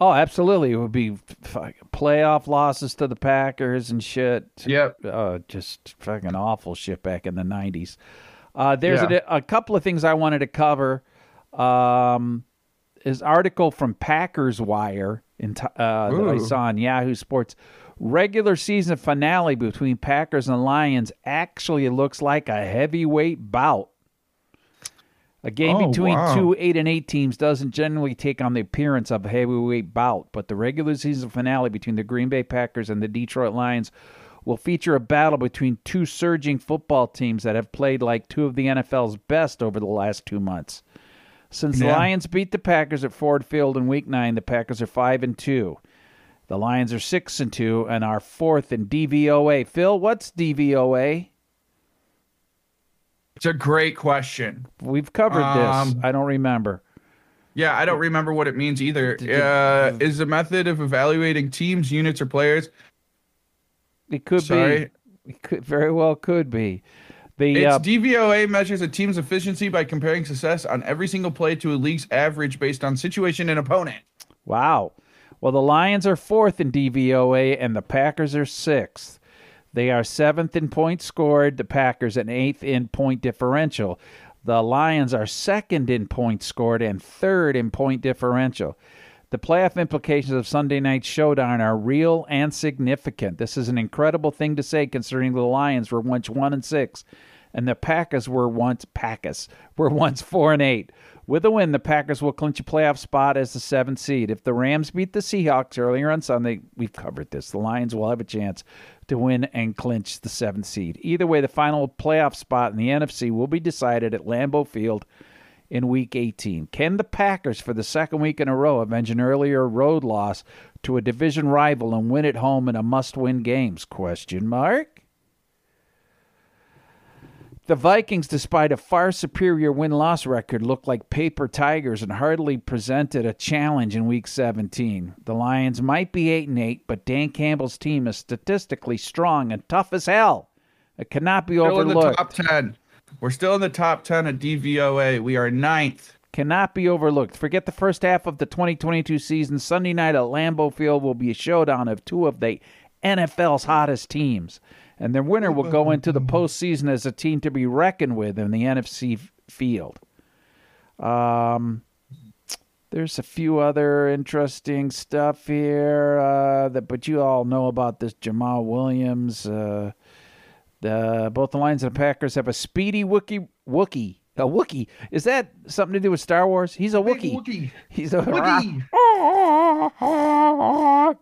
Oh, absolutely. It would be fucking playoff losses to the Packers and shit. Yep. Uh, just fucking awful shit back in the 90s. Uh, there's Yeah. a, a couple of things I wanted to cover. Um, is article from Packers Wire in uh, that I saw on Yahoo Sports. Regular season finale between Packers and Lions actually looks like a heavyweight bout. A game Oh, between wow. two eight and eight teams doesn't generally take on the appearance of a heavyweight bout, but the regular season finale between the Green Bay Packers and the Detroit Lions will feature a battle between two surging football teams that have played like two of the NFL's best over the last two months. Since the Lions beat the Packers at Ford Field in Week Nine, the Packers are five and two. The Lions are six and two and are fourth in DVOA. Phil, what's DVOA? It's a great question. We've covered this. Um, I don't remember. Yeah, I don't remember what it means either. Uh, is a method of evaluating teams, units, or players. It could Sorry. be. It could very well could be. The Its uh, DVOA measures a team's efficiency by comparing success on every single play to a league's average based on situation and opponent. wow. Well, the Lions are fourth in DVOA and the Packers are sixth. They are seventh in points scored, the Packers and eighth in point differential. The Lions are second in points scored and third in point differential. The playoff implications of Sunday night's showdown are real and significant. This is an incredible thing to say considering the Lions were once one and six, and the Packers were once Packers were once four and eight. With a win, the Packers will clinch a playoff spot as the seventh seed. If the Rams beat the Seahawks earlier on Sunday, we've covered this. The Lions will have a chance to win and clinch the seventh seed. Either way, the final playoff spot in the NFC will be decided at Lambeau Field in Week 18. Can the Packers, for the second week in a row, avenge an earlier road loss to a division rival and win at home in a must-win games? Question mark. The Vikings, despite a far superior win loss record, looked like paper tigers and hardly presented a challenge in week 17. The Lions might be 8 and 8, but Dan Campbell's team is statistically strong and tough as hell. It cannot be Still in the top 10. We're still in the top 10 of DVOA. We are ninth. Cannot be overlooked. Forget the first half of the 2022 season. Sunday night at Lambeau Field will be a showdown of two of the NFL's hottest teams. And their winner will go into the postseason as a team to be reckoned with in the NFC field. Um, there's a few other interesting stuff here, uh, that, but you all know about this Jamaal Williams. Uh, the, both the Lions and the Packers have a speedy Wookie. Wookie. A Wookie. Is that something to do with Star Wars? He's a Wookie. Wookie. He's a Wookie.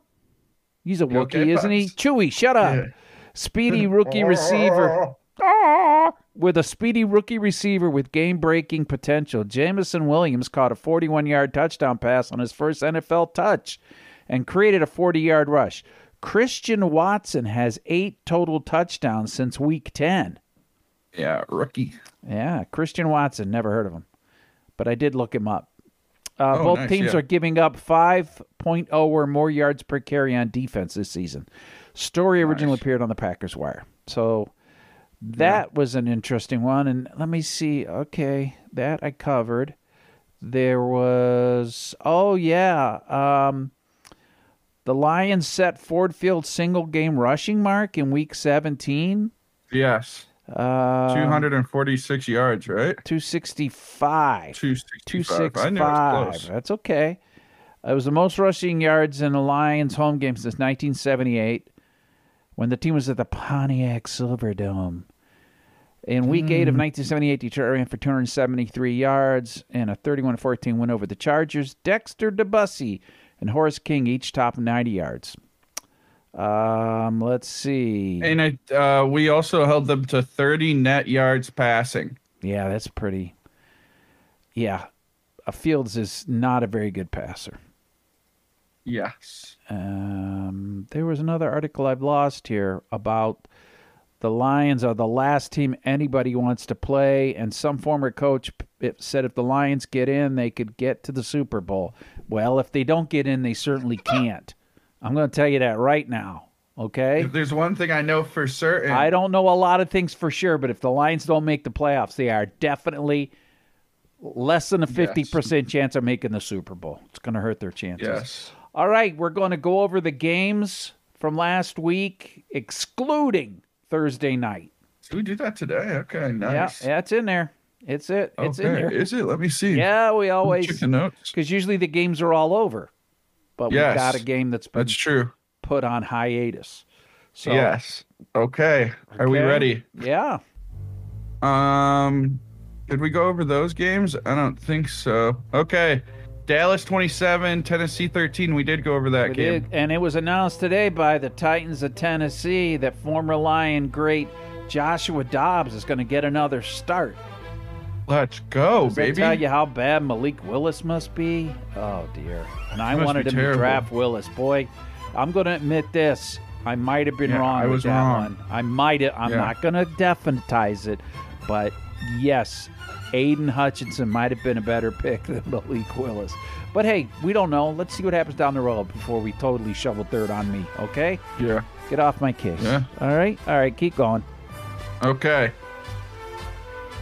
He's a Wookie, okay, isn't he? Chewy, shut up. Yeah. Speedy rookie receiver. With a speedy rookie receiver with game breaking potential, Jameson Williams caught a 41 yard touchdown pass on his first NFL touch and created a 40 yard rush. Christian Watson has eight total touchdowns since week 10. Yeah, rookie. Yeah, Christian Watson. Never heard of him, but I did look him up. Uh, Oh, both nice, teams yeah. are giving up 5.0 or more yards per carry on defense this season. Story originally Nice. appeared on the Packers Wire. So that was an interesting one. And let me see. Okay, that I covered. There was, oh, yeah. Um, the Lions set Ford Field single game rushing mark in week 17. Yes. Uh, 246 yards, right? 265. 265. I knew it was 265. That's okay. It was the most rushing yards in a Lions home game since 1978 when the team was at the Pontiac Silverdome. In week eight Hmm. of 1978, Detroit ran for 273 yards and a 31 14 win over the Chargers. Dexter DeBussy and Horace King each top 90 yards. Um, let's see. And it, uh, we also held them to 30 net yards passing. Yeah, that's pretty. Yeah, Fields is not a very good passer. Yes. Um, there was another article I've lost here about the Lions are the last team anybody wants to play, and some former coach said if the Lions get in, they could get to the Super Bowl. Well, if they don't get in, they certainly can't. I'm going to tell you that right now. Okay. If there's one thing I know for certain, I don't know a lot of things for sure, but if the Lions don't make the playoffs, they are definitely less than a 50% chance of making the Super Bowl. It's going to hurt their chances. Yes. All right, we're going to go over the games from last week, excluding Thursday night. Did we do that today? Okay, nice. Yeah, it's in there. It's it. It's okay. in there. Is it? Let me see. yeah, we always Check the notes. because usually the games are all over, but Yes. we've got a game that's been That's true. put on hiatus. So yes. Okay. Are we ready? Yeah. Um, did we go over those games? I don't think so. Okay. Dallas 27, Tennessee 13. We did go over that We game. did, and it was announced today by the Titans of Tennessee that former Lion great Joshua Dobbs is going to get another start. Let's go, Does baby. tell you how bad Malik Willis must be? Oh dear! And I wanted to draft Willis. Boy, I'm going to admit this. I might have been Yeah, wrong I with was that wrong. one. I might have. I'm Yeah. not going to definitize it, but yes, Aidan Hutchinson might have been a better pick than Malik Willis. But hey, we don't know. Let's see what happens down the road before we totally shovel dirt on me. Okay? Yeah. Get off my case. Yeah. All right. All right. Keep going. Okay.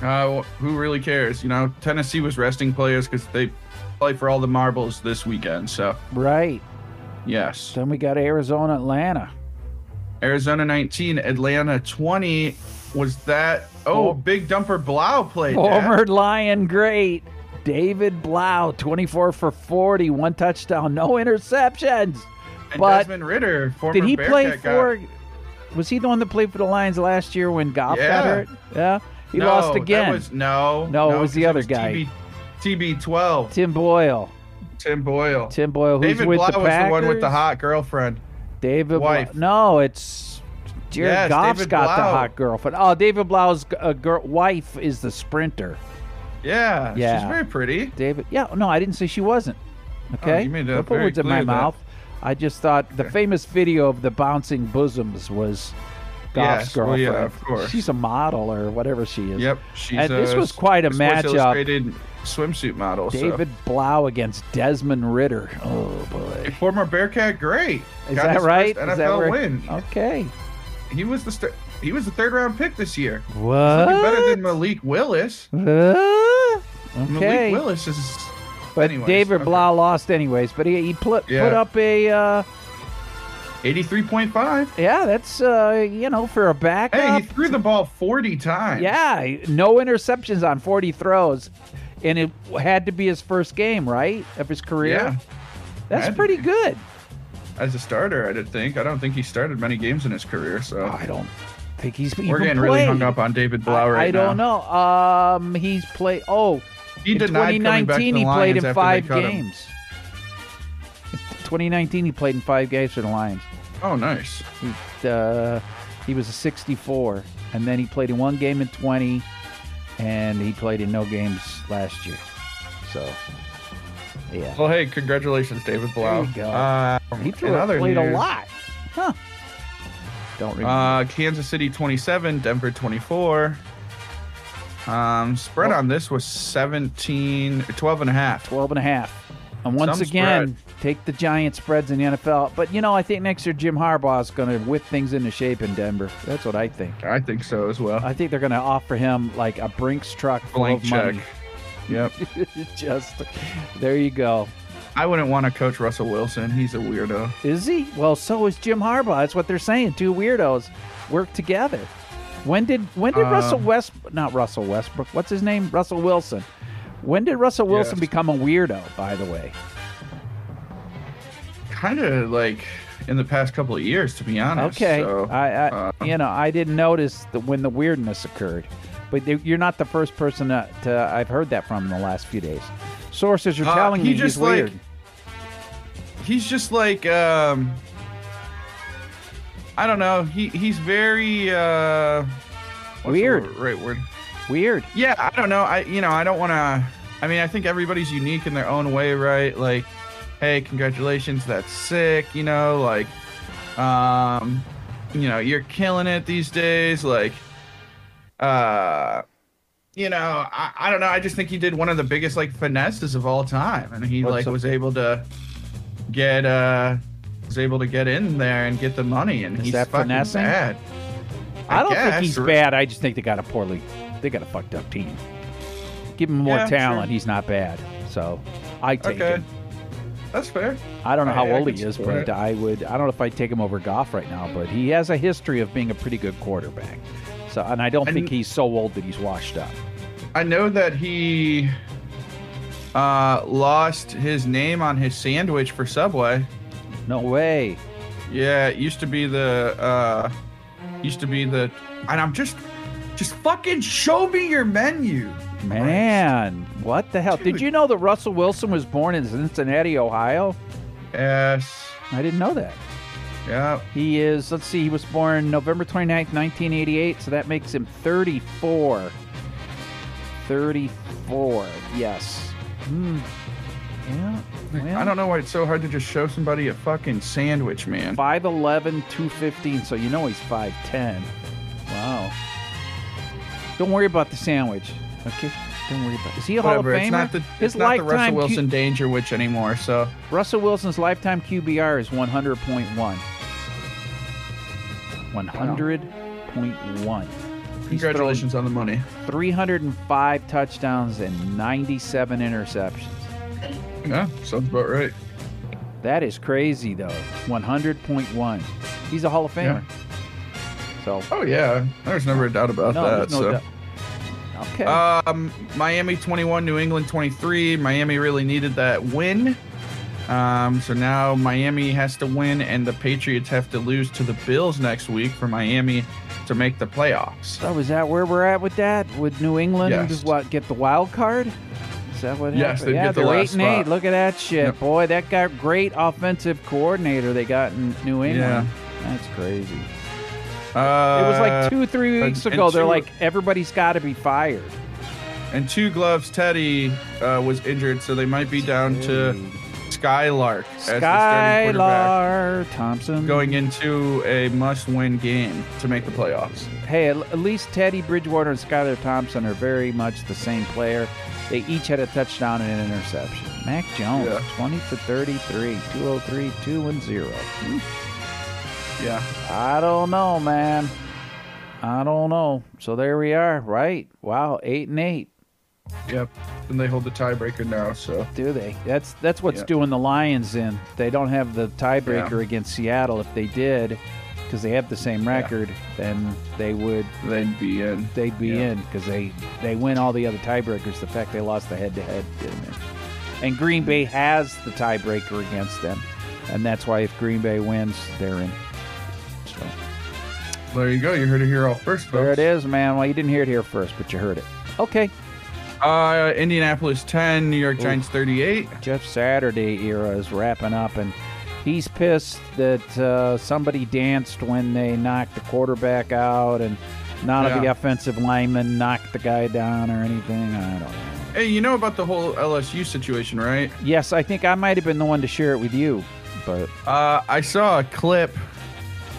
Uh, who really cares? You know, Tennessee was resting players because they play for all the marbles this weekend. So Right. Yes. Then we got Arizona, Atlanta. Arizona 19, Atlanta 20. Was that? Oh, Oh. Big Dumper Blough played. that. Former Lion great David Blough, 24 for 40, one touchdown, no interceptions. And but Desmond Ridder, former did he play Bearcat guy. for? Was he the one that played for the Lions last year when Goff got Yeah. hurt? Yeah, he no, lost that again. was, no, No, it was the other guy. TB, TB12, Tim Boyle. Tim Boyle. Tim Boyle, who's David with Blough the was the one with the hot girlfriend. David wife. Blough. No, it's Jared Yes, Goff's David got the hot girlfriend. Oh, David Blough's uh, girl, wife is the sprinter. Yeah, Yeah. she's very pretty. David. Yeah, no, I didn't say she wasn't. Okay, Oh, you made that put words in my that- mouth. I just thought the famous video of the bouncing bosoms was Goff's Yes, well, girlfriend. yeah, of course. She's a model or whatever she is. Yep, she's And this was quite a matchup. Swimsuit model. so- David Blough against Desmond Ridder. Oh boy, former Bearcat great. is Got that right? Is NFL that where- win. Okay. He was the st- he was the third round pick this year. What? Better than Malik Willis. Uh, Malik. Willis is. But anyways, David okay. Blough lost anyways. But he, he put put up a uh, 83.5. yeah. That's uh, you know for a backup. Hey, he threw the ball 40 times. Yeah, no interceptions on 40 throws, and it had to be his first game, right, of his career. Yeah. That's pretty good. As a starter, I did think. I don't think he started many games in his career, so I don't think he's we're getting really hung up on David I, Blough right I don't now. know. Um, he's played. Oh, He in denied coming back to 2019 the he played in five him. games. In 2019 he played in five games for the Lions. Oh, nice. He, uh, he was a 64, and then he played in one game in 20, and he played in no games last year. So, yeah. Well, hey, congratulations, David Blough. There you go. Um, He threw, other played a lot. Huh. Don't remember. Uh, Kansas City 27, Denver 24. Um, spread Oh. on this was 17, 12 and a half. 12 and a half. And once Some again, take the giant spreads in the NFL. But, you know, I think next year Jim Harbaugh is going to whip things into shape in Denver. That's what I think. I think so as well. I think they're going to offer him like a Brinks truck full Blank of check. money. Yep. Just there you go. I wouldn't want to coach Russell Wilson. He's a weirdo. Is he? Well, so is Jim Harbaugh. That's what they're saying. Two weirdos work together. When did when did Um, Russell West not Russell Westbrook? What's his name? Russell Wilson. When did Russell Wilson Yes. become a weirdo? By the way, Kind of like in the past couple of years, to be honest. okay. So, I, I uh, you know I didn't notice the, when the weirdness occurred, but they- you're not the first person that uh, I've heard that from in the last few days. Sources are Uh, telling he me just he's weird. he's just like um I don't know. He he's very uh Weird. word- right word. weird. Yeah, I don't know. I you know, I don't want to I mean, I think everybody's unique in their own way, right? Like hey, congratulations, that's sick, you know, like um you know, you're killing it these days like uh you know, I, I don't know. I just think he did one of the biggest like finesses of all time, and he What's like up? was able to get uh was able to get in there and get the money, and Is he's that fucking finessing? bad. I, don't guess. think he's bad. I just think they got a poorly, they got a fucked up team. Give him more Yeah, talent. sure. He's not bad. So I take Okay, him. that's fair. I don't know how I- I old can he is, but it. I would. I don't know if I'd take him over Goff right now, but he has a history of being a pretty good quarterback. So, and I don't And- think he's so old that he's washed up. I know that he uh lost his name on his sandwich for Subway. No way. Yeah, it used to be the uh used to be the and I'm just just fucking show me your menu. Man, what the hell? Did you know that Russell Wilson was born in Cincinnati, Ohio? Yes. I didn't know that. Yeah. He is, let's see, he was born November 29th, 1988, so that makes him 34. 34, yes. Hmm. Yeah. Well, I don't know why it's so hard to just show somebody a fucking sandwich, man. 5'11, 215, so you know he's 5'10. Wow. Don't worry about the sandwich, okay? Don't worry about Is he a Whatever. Hall of Famer? It's not the His it's not the Russell lifetime Q- Wilson Dangerwich anymore. So Russell Wilson's lifetime QBR is 100.1. 100.1. He's congratulations on the money. 305 touchdowns and 97 interceptions. Yeah, sounds about right. That is crazy, though. 100.1. He's a Hall of Famer. Yeah. So, Oh yeah, there's never a doubt about no, that. no so. doubt. Okay. Um, Miami 21, New England 23. Miami really needed that win. Um, so now Miami has to win, and the Patriots have to lose to the Bills next week for Miami to make the playoffs. so, is that where we're at with that? Would New England Yes. what get the wild card? Is that what Yes, happened? yeah, get the they're eight and eight. Look at that shit, Yep. boy. That got great offensive coordinator they got in New England. Yeah. That's crazy. Uh, It was like two, three weeks and ago. They're two- like, everybody's got to be fired. and two gloves. Teddy uh, was injured, so they might be down to Skylark as the Skylar Thompson. going into a must-win game to make the playoffs. Hey, at least Teddy Bridgewater and Skylar Thompson are very much the same player. They each had a touchdown and an interception. Mac Jones, Yeah. 20 for 33, 203, 2 and 0. Yeah. I don't know, man. I don't know. So there we are, right? Wow, 8 and 8. Yep. And they hold the tiebreaker now, so Do they? That's that's what's Yeah. doing the Lions in. They don't have the tiebreaker against Seattle. If they did, because they have the same record, then they would they'd be in. they'd be Yeah. in because they they win all the other tiebreakers. The fact they lost the head to head didn't it? And Green Bay has the tiebreaker against them, and that's why if Green Bay wins, they're in. There you go. You heard it here all first, folks. there it is, man. Well, you didn't hear it here first, but you heard it. Okay, Uh, Indianapolis 10, New York Giants 38. Jeff Saturday era is wrapping up, and he's pissed that uh, somebody danced when they knocked the quarterback out, and none of the offensive linemen knocked the guy down or anything. I don't know. Hey, you know about the whole LSU situation, right? Yes, I think I might have been the one to share it with you, but Uh, I saw a clip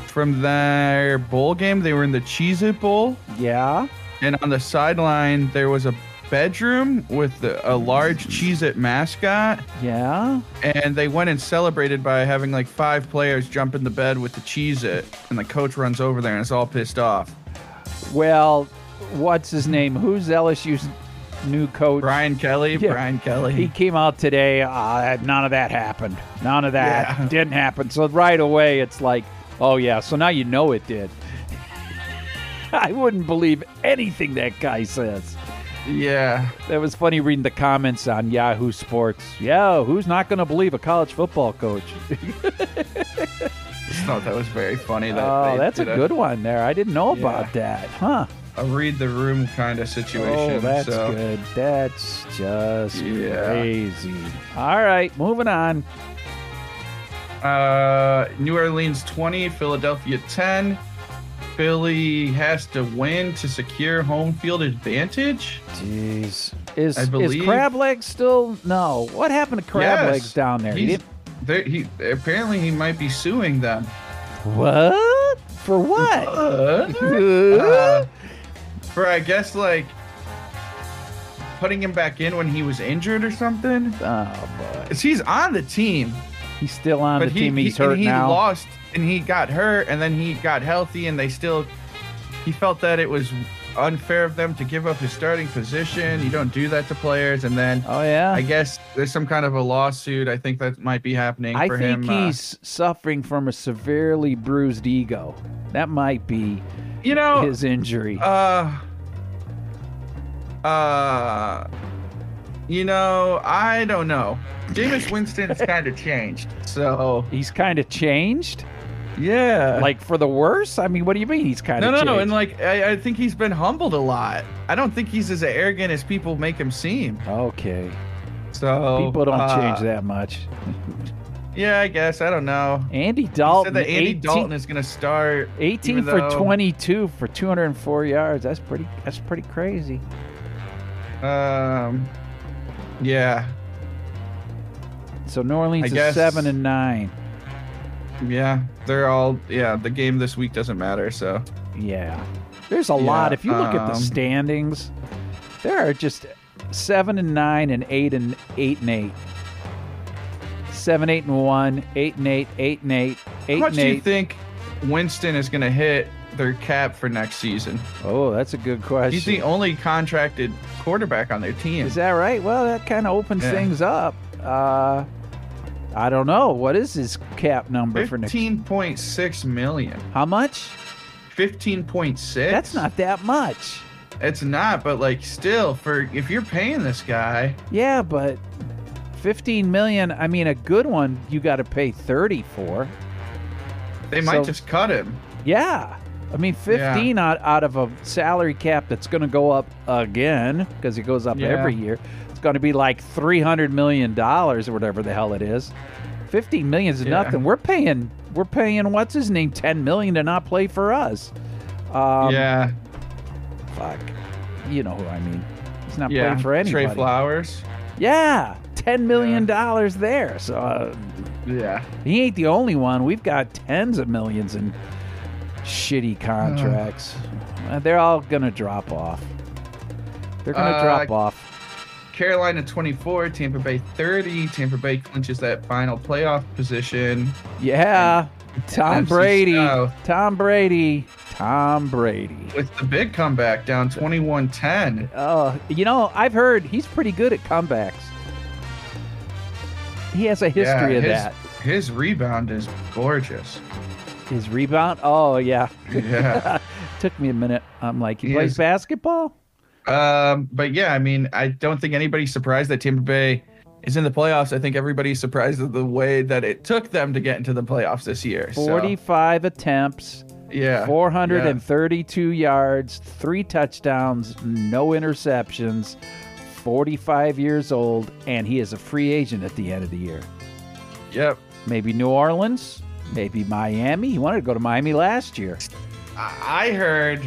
from their bowl game. They were in the Cheez It Bowl, yeah. and on the sideline, there was a bedroom with the, a large Cheez It mascot, Yeah. and they went and celebrated by having like five players jump in the bed with the Cheez It, and the coach runs over there and is all pissed off. Well, what's his name? Who's LSU's new coach? Brian Kelly, Yeah. Brian Kelly. He came out today. Uh, none of that happened. None of that Yeah. didn't happen. So right away, it's like, oh yeah. So now you know it did. I wouldn't believe anything that guy says. yeah. That was funny reading the comments on Yahoo Sports. Yeah, who's not going to believe a college football coach? just thought that was very funny. That Oh, that's a good one there. I didn't know about that. Huh. a read the room kind of situation. Oh, that's so. good. That's just Yeah. crazy. All right, moving on. Uh, New Orleans 20, Philadelphia 10. Philly has to win to secure home field advantage. Jeez. Is I is Crab Legs still no? What happened to Crab Yes. Legs down there? He He's, there, he apparently he might be suing them. what? For what? Uh, for I guess like putting him back in when he was injured or something. oh boy. he's on the team, He's still on but the he, team. He's he, and he now. lost and he got hurt and then he got healthy and they still he felt that it was unfair of them to give up his starting position. You don't do that to players and then oh yeah. I guess there's some kind of a lawsuit. I think that might be happening I for think him. uh, he's suffering from a severely bruised ego. That might be you know, his injury. Uh, uh, you know, I don't know. Jameis Winston's kind of changed. So He's kind of changed, yeah, like for the worse. I mean, what do you mean he's kind of no, changed? no, and like I, I think he's been humbled a lot. I don't think he's as arrogant as people make him seem. okay, So people don't uh, change that much. Yeah, I guess I don't know. Andy Dalton. He said that Andy 18, Dalton is going to start. 18 for though- 22 for 204 yards. That's pretty. That's pretty crazy. Um, yeah, So New Orleans I is guess- seven and nine. yeah, they're all yeah. The game this week doesn't matter. So Yeah, there's a lot. If you look at the um, standings, there are just seven and nine and eight and eight and eight. Seven, eight and one, eight and eight, eight and eight, eight How much and do you eight. think Winston is going to hit their cap for next season? oh, that's a good question. He's the only contracted quarterback on their team. Is that right? Well, that kind of opens Yeah. things up. Uh, I don't know. What is his cap number for next? Fifteen point six million. How much? Fifteen point six. That's not that much. It's not, but like still, for if you're paying this guy, Yeah, but 15 million, I mean a good one you got to pay 30 for. they might So- just cut him. Yeah. I mean 15 out, out of a salary cap that's going to go up again because it goes up Yeah. every year. It's going to be like 300 million dollars or whatever the hell it is. 15 million is Yeah. nothing. We're paying we're paying what's his name 10 million to not play for us. Um, yeah, fuck. You know who I mean. He's not yeah. playing for anybody. Trey Flowers. Yeah, 10 million dollars there. So uh, Yeah. He ain't the only one. We've got tens of millions in shitty contracts. Uh, they're all gonna drop off. They're gonna Uh, drop off. Carolina 24, Tampa Bay 30. Tampa Bay clinches that final playoff position. Yeah, Tom Brady. Tom Brady. Tom Brady. with the big comeback down 21-10. Oh, you know, I've heard he's pretty good at comebacks. He has a history yeah, of that. His rebound is gorgeous. His rebound. Oh yeah. Yeah. Took me a minute. I'm like, he, He plays is- basketball. um, but yeah, I mean, I don't think anybody's surprised that Tampa Bay is in the playoffs. I think everybody's surprised at the way that it took them to get into the playoffs this year. So, 45 attempts. yeah. 432 yards, three touchdowns, no interceptions, 45 years old, and he is a free agent at the end of the year. Yep. Maybe New Orleans, maybe Miami. He wanted to go to Miami last year. I heard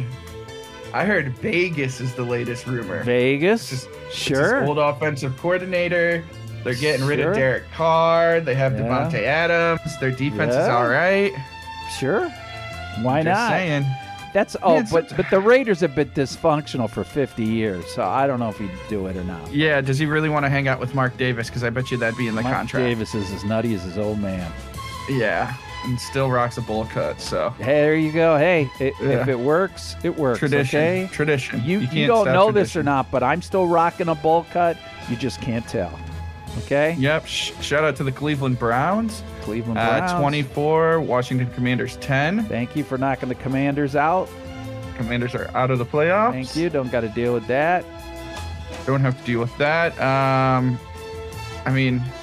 I heard Vegas is the latest rumor. Vegas, just- sure. old offensive coordinator. They're getting rid of Derek Carr. They have Yeah. Davante Adams. Their defense is all right. Sure. Why not? saying. That's oh, it's- but but the Raiders have been dysfunctional for 50 years, so I don't know if he'd do it or not. Yeah, does he really want to hang out with Mark Davis? Because I bet you that'd be in the Mark contract. Davis is as nutty as his old man. Yeah, and still rocks a bowl cut. So Hey, there you go. Hey, i if it works, it works. tradition, Okay? tradition. You, you, can't don't know this or not, but I'm still rocking a bowl cut. You just can't tell. Okay? Yep. Sh- shout out to the Cleveland Browns. Cleveland Browns. Uh, 24. Washington Commanders 10. Thank you for knocking the commanders out. Commanders are out of the playoffs. Thank you. Don't got to deal with that. Don't have to deal with that. Um, I mean, uh,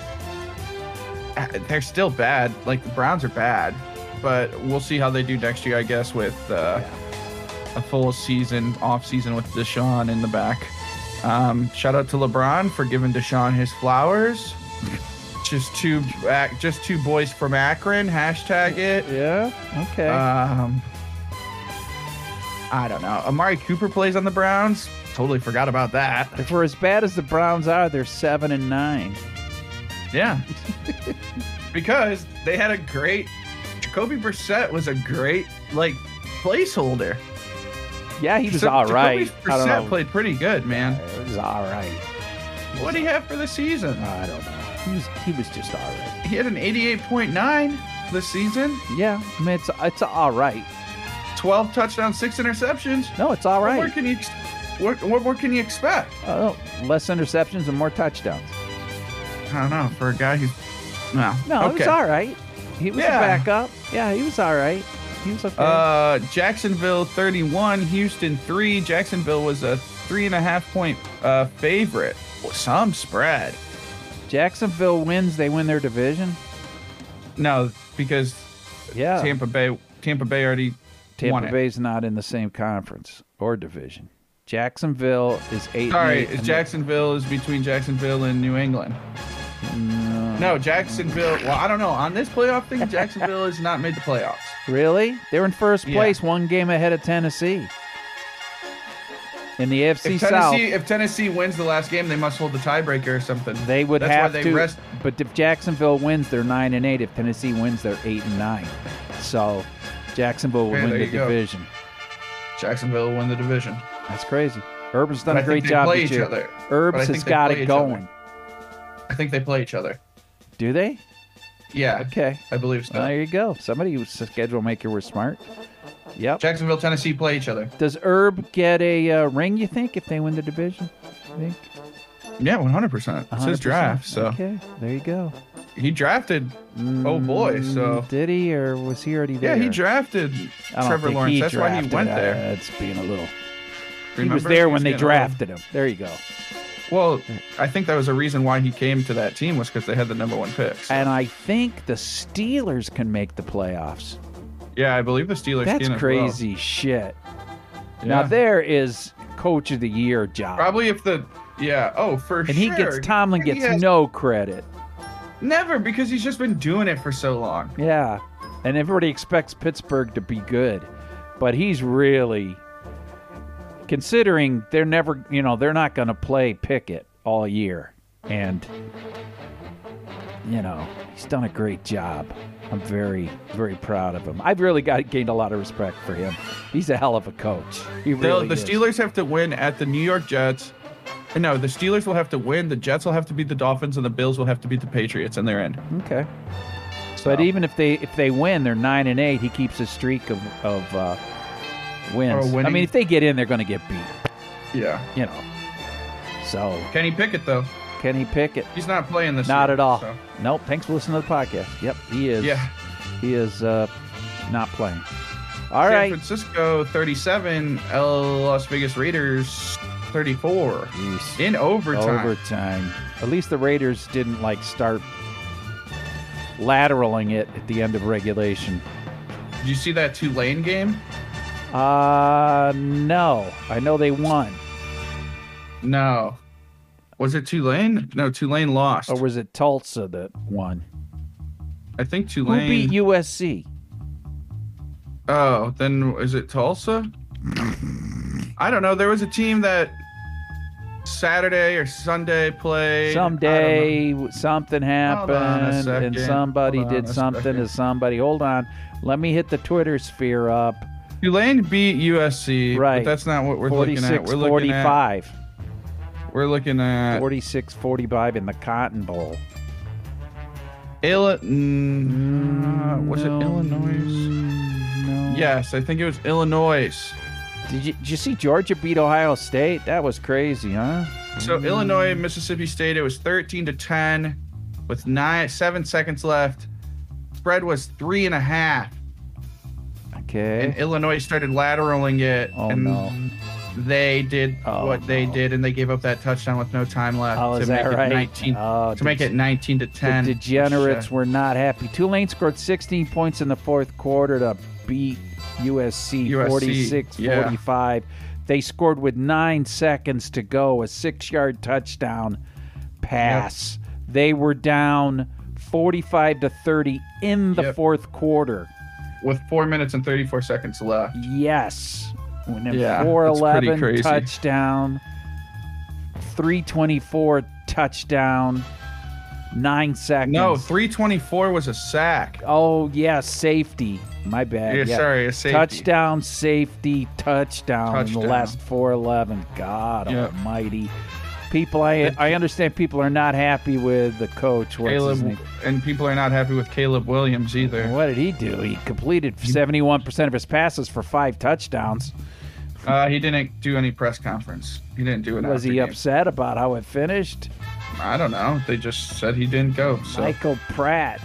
they're still bad. Like the Browns are bad, but we'll see how they do next year. I guess with uh, a full season, off season with Deshaun in the back. Um, shout out to LeBron for giving Deshaun his flowers. Just two, ac- just two boys from Akron. Hashtag it. Yeah. Okay. Um, I don't know. Amari Cooper plays on the Browns. Totally forgot about that. For as bad as the Browns are, they're seven and nine. Yeah. because they had a great Jacoby Brissett was a great like placeholder. Yeah, he was So all right. Jacoby I don't Brissett played pretty good, man. It was all right. What do you have for the season? I don't know. He was he was just all right. He had an 88.9 this season. Yeah, I mean it's it's all right. 12 touchdowns, six interceptions. No, it's all right. What more can you what, what more can you expect? Oh, less interceptions and more touchdowns. I don't know for a guy who's no. No, it okay. was all right. He was Yeah. a backup. Yeah, he was all right. He was okay. Uh, Jacksonville 31, Houston 3. Jacksonville was a three and a half point uh, favorite. Some spread. Jacksonville wins, they win their division. No, because Yeah. Tampa Bay Tampa Bay already won Tampa it. Bay's not in the same conference or division. Jacksonville is eight. Sorry, eight, Jacksonville is between Jacksonville and New England. No, Jacksonville. Well, I don't know. On this playoff thing, Jacksonville has not made the playoffs. Really? They're in first Yeah. place, one game ahead of Tennessee. In the AFC If South, Tennessee, if Tennessee wins the last game, they must hold the tiebreaker or something. they would That's have why they to. rest. But if Jacksonville wins, they're nine and eight. If Tennessee wins, they're eight and nine. So Jacksonville will win the you go. division. Jacksonville will win the division. That's crazy. Urban's done But a great job play this each year. other. Herbs has got it going. other. Going. I think they play each other. Do they? Yeah, Okay. I believe so. Well, there you go. Somebody who's a schedule maker was smart. Yep. Jacksonville, Tennessee play each other. Does Herb get a uh, ring? You think if they win the division? You think? Yeah, one hundred percent. It's his 100%. draft, so okay, there you go. he drafted. Oh boy, so Did he, or was he already there? yeah, he drafted I Trevor Lawrence. he That's why he went it. there. That's being a little. Remember? He was there when was they getting old. drafted him. There you go. Well, I think that was a reason why he came to that team was because they had the number one pick. So, And I think the Steelers can make the playoffs. yeah, I believe the Steelers. That's crazy shit. Well. Now there is coach of the year job. Probably if the yeah. Oh, for and sure. he gets Tomlin gets has- no credit. never because he's just been doing it for so long. Yeah. And everybody expects Pittsburgh to be good. But he's really considering they're never you know, they're not gonna play Pickett all year. And you know, he's done a great job. I'm very, very proud of him. I've really got gained a lot of respect for him. He's a hell of a coach. He really the is. Steelers have to win at the New York Jets. No, the Steelers will have to win. The Jets will have to beat the Dolphins, and the Bills will have to beat the Patriots, and they're in. Okay. But even if they if they win, they're nine and eight. He keeps a streak of of uh, wins. I mean, if they get in, they're going to get beat. Yeah. You know. So Kenny Pickett though, Kenny Pickett, he's not playing this. not year, at all. so- Nope. Thanks for listening to the podcast. Yep, he is. Yeah. He is uh, not playing. All San right. Francisco 37, L Las Vegas Raiders 34 Jeez. in overtime. Overtime. At least the Raiders didn't like start lateraling it at the end of regulation. Did you see that Tulane game? Uh no. I know they won. No. Was it Tulane? No, Tulane lost. Or was it Tulsa that won? I think Tulane. Who beat USC? Oh, then is it Tulsa? I don't know. There was a team that Saturday or Sunday played. Someday something Hold on a happened and somebody did something second. to somebody. Hold on. Let me hit the Twitter sphere up. Tulane beat USC, Right. but that's not what we're looking at. We're looking at 45. we're looking at 46 45 in the Cotton Bowl. Illi- mm, was it Illinois? No. Yes, I think it was Illinois. Did you, did you see Georgia beat Ohio State? That was crazy, huh? So Illinois, Mississippi State, it was 13 to 10 with nine seven seconds left. Spread was three and a half. Okay. And Illinois started lateraling it. Oh, and no. they did Oh, what they no. did and they gave up that touchdown with no time left Oh, to make it right? 19 Oh, to make it 19 to 10. The degenerates were not happy. Tulane scored 16 points in the fourth quarter to beat USC, USC, 46 yeah. 45. They scored with nine seconds to go, a six yard touchdown pass. They were down 45 to 30 in the Yep. fourth quarter. With 4 minutes and 34 seconds left. Yes. When a Yeah, 411 touchdown, 324 touchdown, nine seconds. No, 324 was a sack. Oh yeah, safety. My bad. Yeah, Yeah, sorry, a safety. Touchdown, safety, touchdown, in the last four eleven. God Yep. Almighty. People, I I understand people are not happy with the coach. What's his Caleb name? and people are not happy with Caleb Williams either. What did he do? He completed seventy one percent of his passes for five touchdowns. Uh, he didn't do any press conference. He didn't do it. Was he game. upset about how it finished? I don't know. They just said he didn't go. So. Michael Pratt,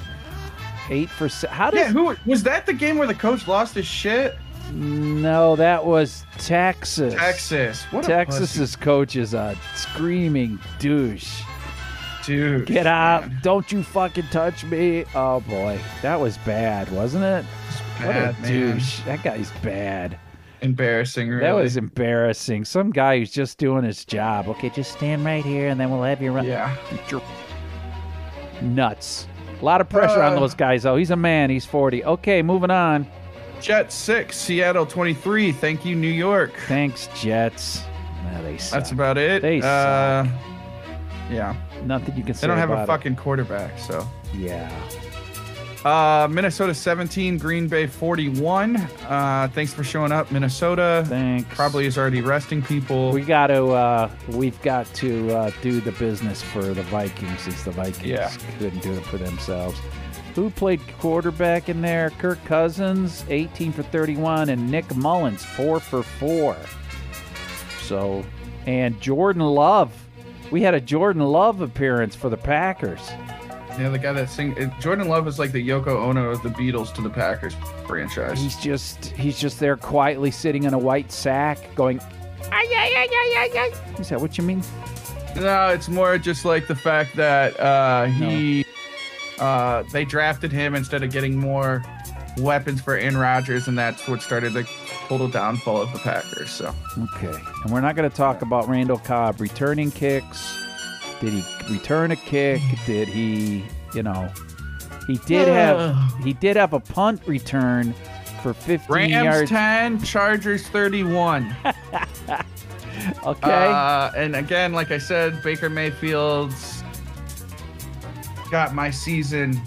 eight for how does Yeah, who was that? The game where the coach lost his shit? No? That was Texas. Texas. What a Texas's coach is a screaming douche. dude. Get out! man. Don't you fucking touch me! Oh boy, that was bad, wasn't it? what a man. douche! That guy's bad. Embarrassing. Really. That was embarrassing. Some guy who's just doing his job. Okay, just stand right here, and then we'll have you run. Yeah. Nuts. A lot of pressure on Uh. those guys, though. He's a man. He's forty. Okay, moving on. Jet six, Seattle twenty three. Thank you, New York. Thanks, Jets. Nah, they suck. That's about it. They uh, Yeah. Nothing you can say. They don't have a it. fucking quarterback, so. Yeah. Uh, Minnesota 17, Green Bay 41. Uh, thanks for showing up, Minnesota. Thanks. Probably is already resting people. We got to. Uh, we've got to uh, do the business for the Vikings, since the Vikings Yeah. couldn't do it for themselves. Who played quarterback in there? Kirk Cousins, 18 for 31, and Nick Mullens, 4 for 4. So, and Jordan Love. We had a Jordan Love appearance for the Packers. Yeah, the guy that sing Jordan Love is like the Yoko Ono of the Beatles to the Packers franchise. He's just he's just there quietly sitting in a white sack, going. Ay, ay, ay, ay, ay, ay. Is that what you mean? No, it's more just like the fact that uh, he uh, they drafted him instead of getting more weapons for Aaron Rodgers, and that's what started the total downfall of the Packers. So Okay, and we're not going to talk about Randall Cobb returning kicks. Did he return a kick? Did he, you know, he did have he did have a punt return for 15 Rams yards. ten, Chargers thirty-one. Okay, Uh, and again, like I said, Baker Mayfield's got my season,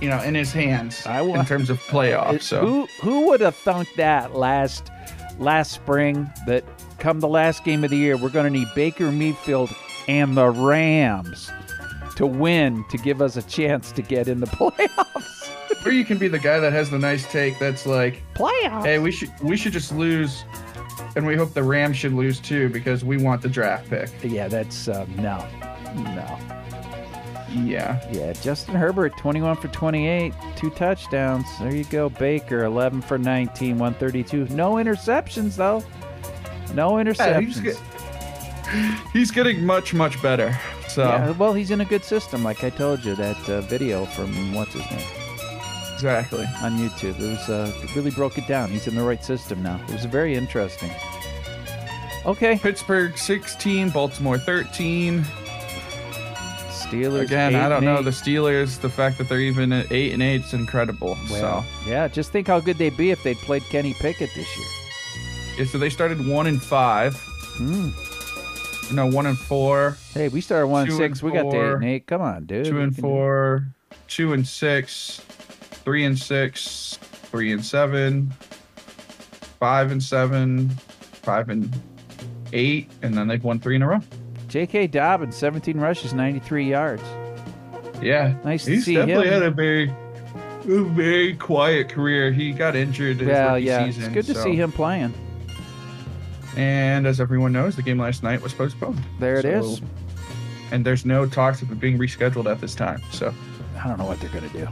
you know, in his hands I wa- in terms of playoffs. So who who would have thunk that last last spring that come the last game of the year we're going to need Baker Mayfield and the Rams to win to give us a chance to get in the playoffs. or you can be the guy that has the nice take that's like, playoffs. hey, we should we should just lose, and we hope the Rams should lose too because we want the draft pick. Yeah, that's um, no, no. Yeah. Yeah, Justin Herbert, 21 for 28, two touchdowns. There you go. Baker, 11 for 19, 132. No interceptions, though. No Yeah, interceptions. he's, he's getting much much better. So Yeah, well, he's in a good system, like I told you. That uh, video from what's his name exactly. on YouTube. It was uh, it really broke it down. He's in the right system now. It was very interesting. Okay, Pittsburgh 16, Baltimore 13. Steelers. Again, I don't know eight. the Steelers. The fact that they're even at eight and eight is incredible. Well, yeah, just think how good they'd be if they'd played Kenny Pickett this year. so, yeah, so they started one and five. Hmm. No, one and four, Hey, we started one and six. and We got to eight and eight. Come on, dude. two and can do it. four, two and six, three and six, three and seven, five and seven, five and eight, and then they've won three in a row. J.K. Dobbins, 17 rushes, 93 yards. Yeah, Nice to he's see definitely him. had a very, a very quiet career. He got injured his Well, yeah, season. it's good to so- see him playing. And as everyone knows, the game last night was postponed. There it So- is. And there's no talks of it being rescheduled at this time. So I don't know what they're going to do.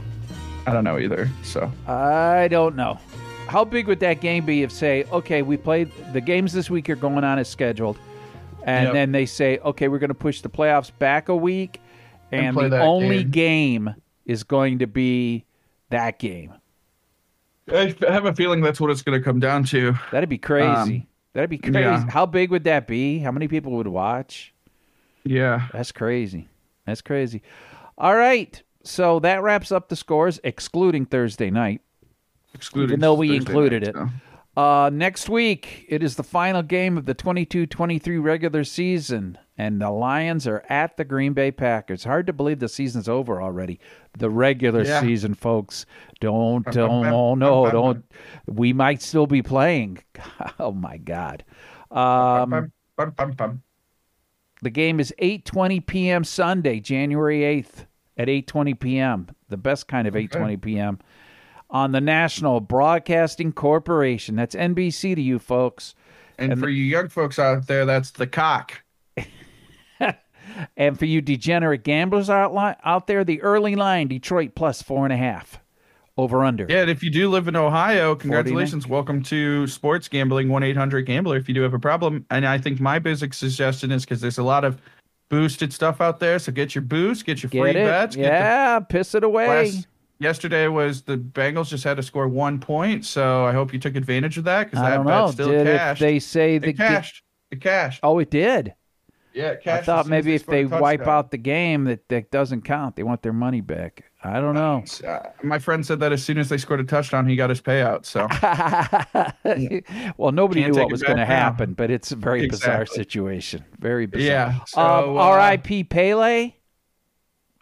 I don't know either. So I don't know. How big would that game be if, say, okay, we played the games this week are going on as scheduled, and Yep. then they say, okay, we're going to push the playoffs back a week, And and, the only game. game is going to be that game. I have a feeling that's what it's going to come down to. That'd be crazy. Um, That'd be crazy. yeah. How big would that be? How many people would watch? Yeah. That's crazy. That's crazy. All right. So that wraps up the scores, excluding Thursday night. Excluding Even though we Thursday included night, it. so. Uh, next week, it is the final game of the 22 23 regular season, and the Lions are at the Green Bay Packers. Hard to believe the season's over already. The regular Yeah. season, folks. Don't, don't, oh no, don't. We might still be playing. Oh, my God. Um, the game is 8:20 p.m. Sunday, January 8th at 8:20 p.m. The best kind of 8:20 p.m. on the National Broadcasting Corporation. That's NBC to you folks. And, And for you young folks out there, that's the cock. And for you degenerate gamblers out, li- out there, the early line, Detroit plus four and a half. Over under. Yeah, and if you do live in Ohio, congratulations. Welcome to Sports Gambling 1 800 Gambler if you do have a problem. And I think my basic suggestion is because there's a lot of boosted stuff out there. So get your boost, get your Get free it? bets. Get the yeah, piss it away. last- yesterday was the Bengals just had to score one point. So I hope you took advantage of that because that bet know. still Did cashed. they say the it cashed. It cashed. Oh, it did. Yeah, it I thought maybe if they wipe out the game, that that doesn't count. They want their money back. I don't know. Uh, my friend said that as soon as they scored a touchdown, he got his payout. So well, nobody Can't knew what was going to happen, but it's a very bizarre situation. Very bizarre. yeah. So, um, uh, R.I.P. Pele,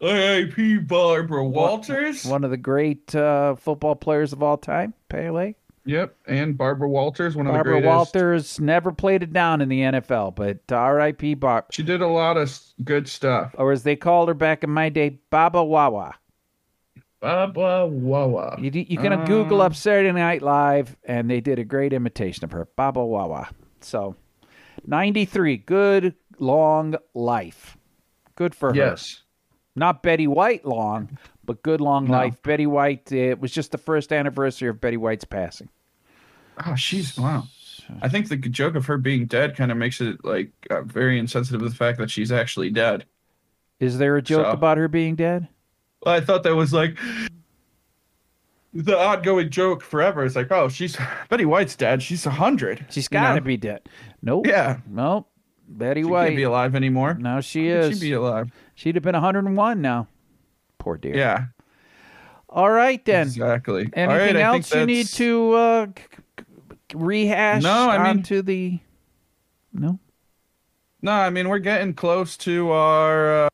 R.I.P. Barbara Walters. one of the great uh, football players of all time. Pele. Yep, and Barbara Walters, one of Barbara the greatest. Walters never played it down in the NFL, but R.I.P. Barb, She did a lot of good stuff. or as they called her back in my day, Baba Wawa. Barbara Wawa. You, you can Uh. Google up Saturday Night Live, and they did a great imitation of her, Baba Wawa. So, 93, good long life. Good for her. Yes. Not Betty White long, but good long No. life. Betty White. It was just the first anniversary of Betty White's passing. Oh, she's wow. I think the joke of her being dead kind of makes it like uh, very insensitive to the fact that she's actually dead. Is there a joke So- about her being dead? Well, I thought that was like the ongoing joke forever. It's like, oh, she's Betty White's dead. She's a hundred. She's you got to know? be dead. Nope. Yeah, Nope. Betty she White. can't be alive anymore. Now she How is. She be alive. She'd have been 101 now. Poor dear. Yeah, All right then. exactly. Anything All right, I think else you need to uh, rehash No, I mean- onto the? No. No, I mean we're getting close to our, uh,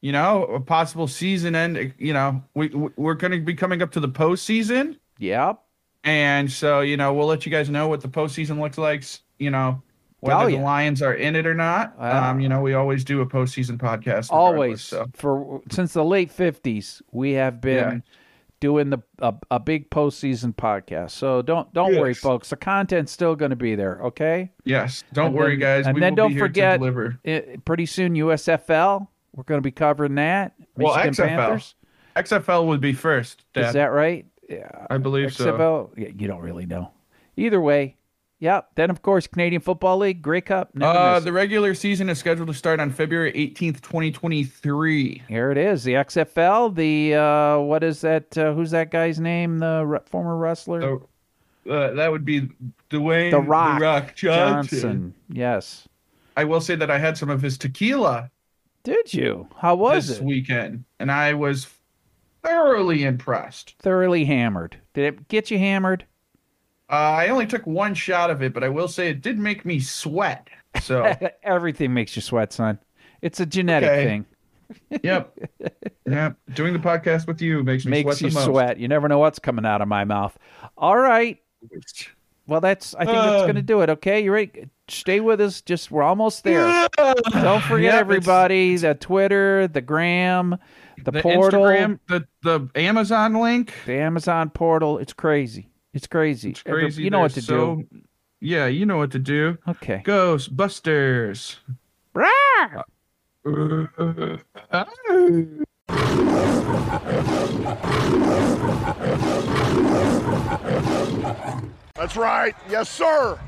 you know, a possible season end. You know, we we- we're going to be coming up to the postseason, Yep. and so you know we'll let you guys know what the postseason looks like. You know, whether Oh, the. Lions are in it or not. Wow. Um, you know, we always do a postseason podcast. Always So for since the late 50s, we have been Yeah. doing the a, a big postseason podcast. So don't don't worry, folks. The content's still going to be there. Okay. yes, don't And worry, then- guys. And we then will don't forget, it, pretty soon USFL. We're going to be covering that. Well, XFL. Panthers. XFL would be first. Is that right? Yeah. I believe so. XFL. Yeah, you don't really know. Either way. Yep. Then of course Canadian Football League, Grey Cup. Uh, the regular season is scheduled to start on February 18th, 2023. Here it is. The XFL. The uh, what is that? Uh, who's that guy's name? The re- former wrestler. So, uh, that would be Dwayne The Rock Johnson. Johnson. Yes. I will say that I had some of his tequila Did you? How was this it? This weekend, and I was thoroughly impressed. Thoroughly hammered. Did it get you hammered? Uh, I only took one shot of it, but I will say it did make me sweat. So, Everything makes you sweat, son. It's a genetic Okay. thing. yep, yep. Doing the podcast with you makes me Makes sweat you the most. sweat. You never know what's coming out of my mouth. All right. Well, that's. I think that's Uh. going to do it. Okay, you ready? Stay with us. Just we're almost there. Don't forget, everybody, the Twitter, the Gram, the, The portal, Instagram, the the Amazon link. the Amazon portal. It's crazy. It's crazy. It's Every- crazy. you know what to There's so, Yeah, you know what to do. do. Okay. Ghostbusters. Rawr! That's right. Yes, sir.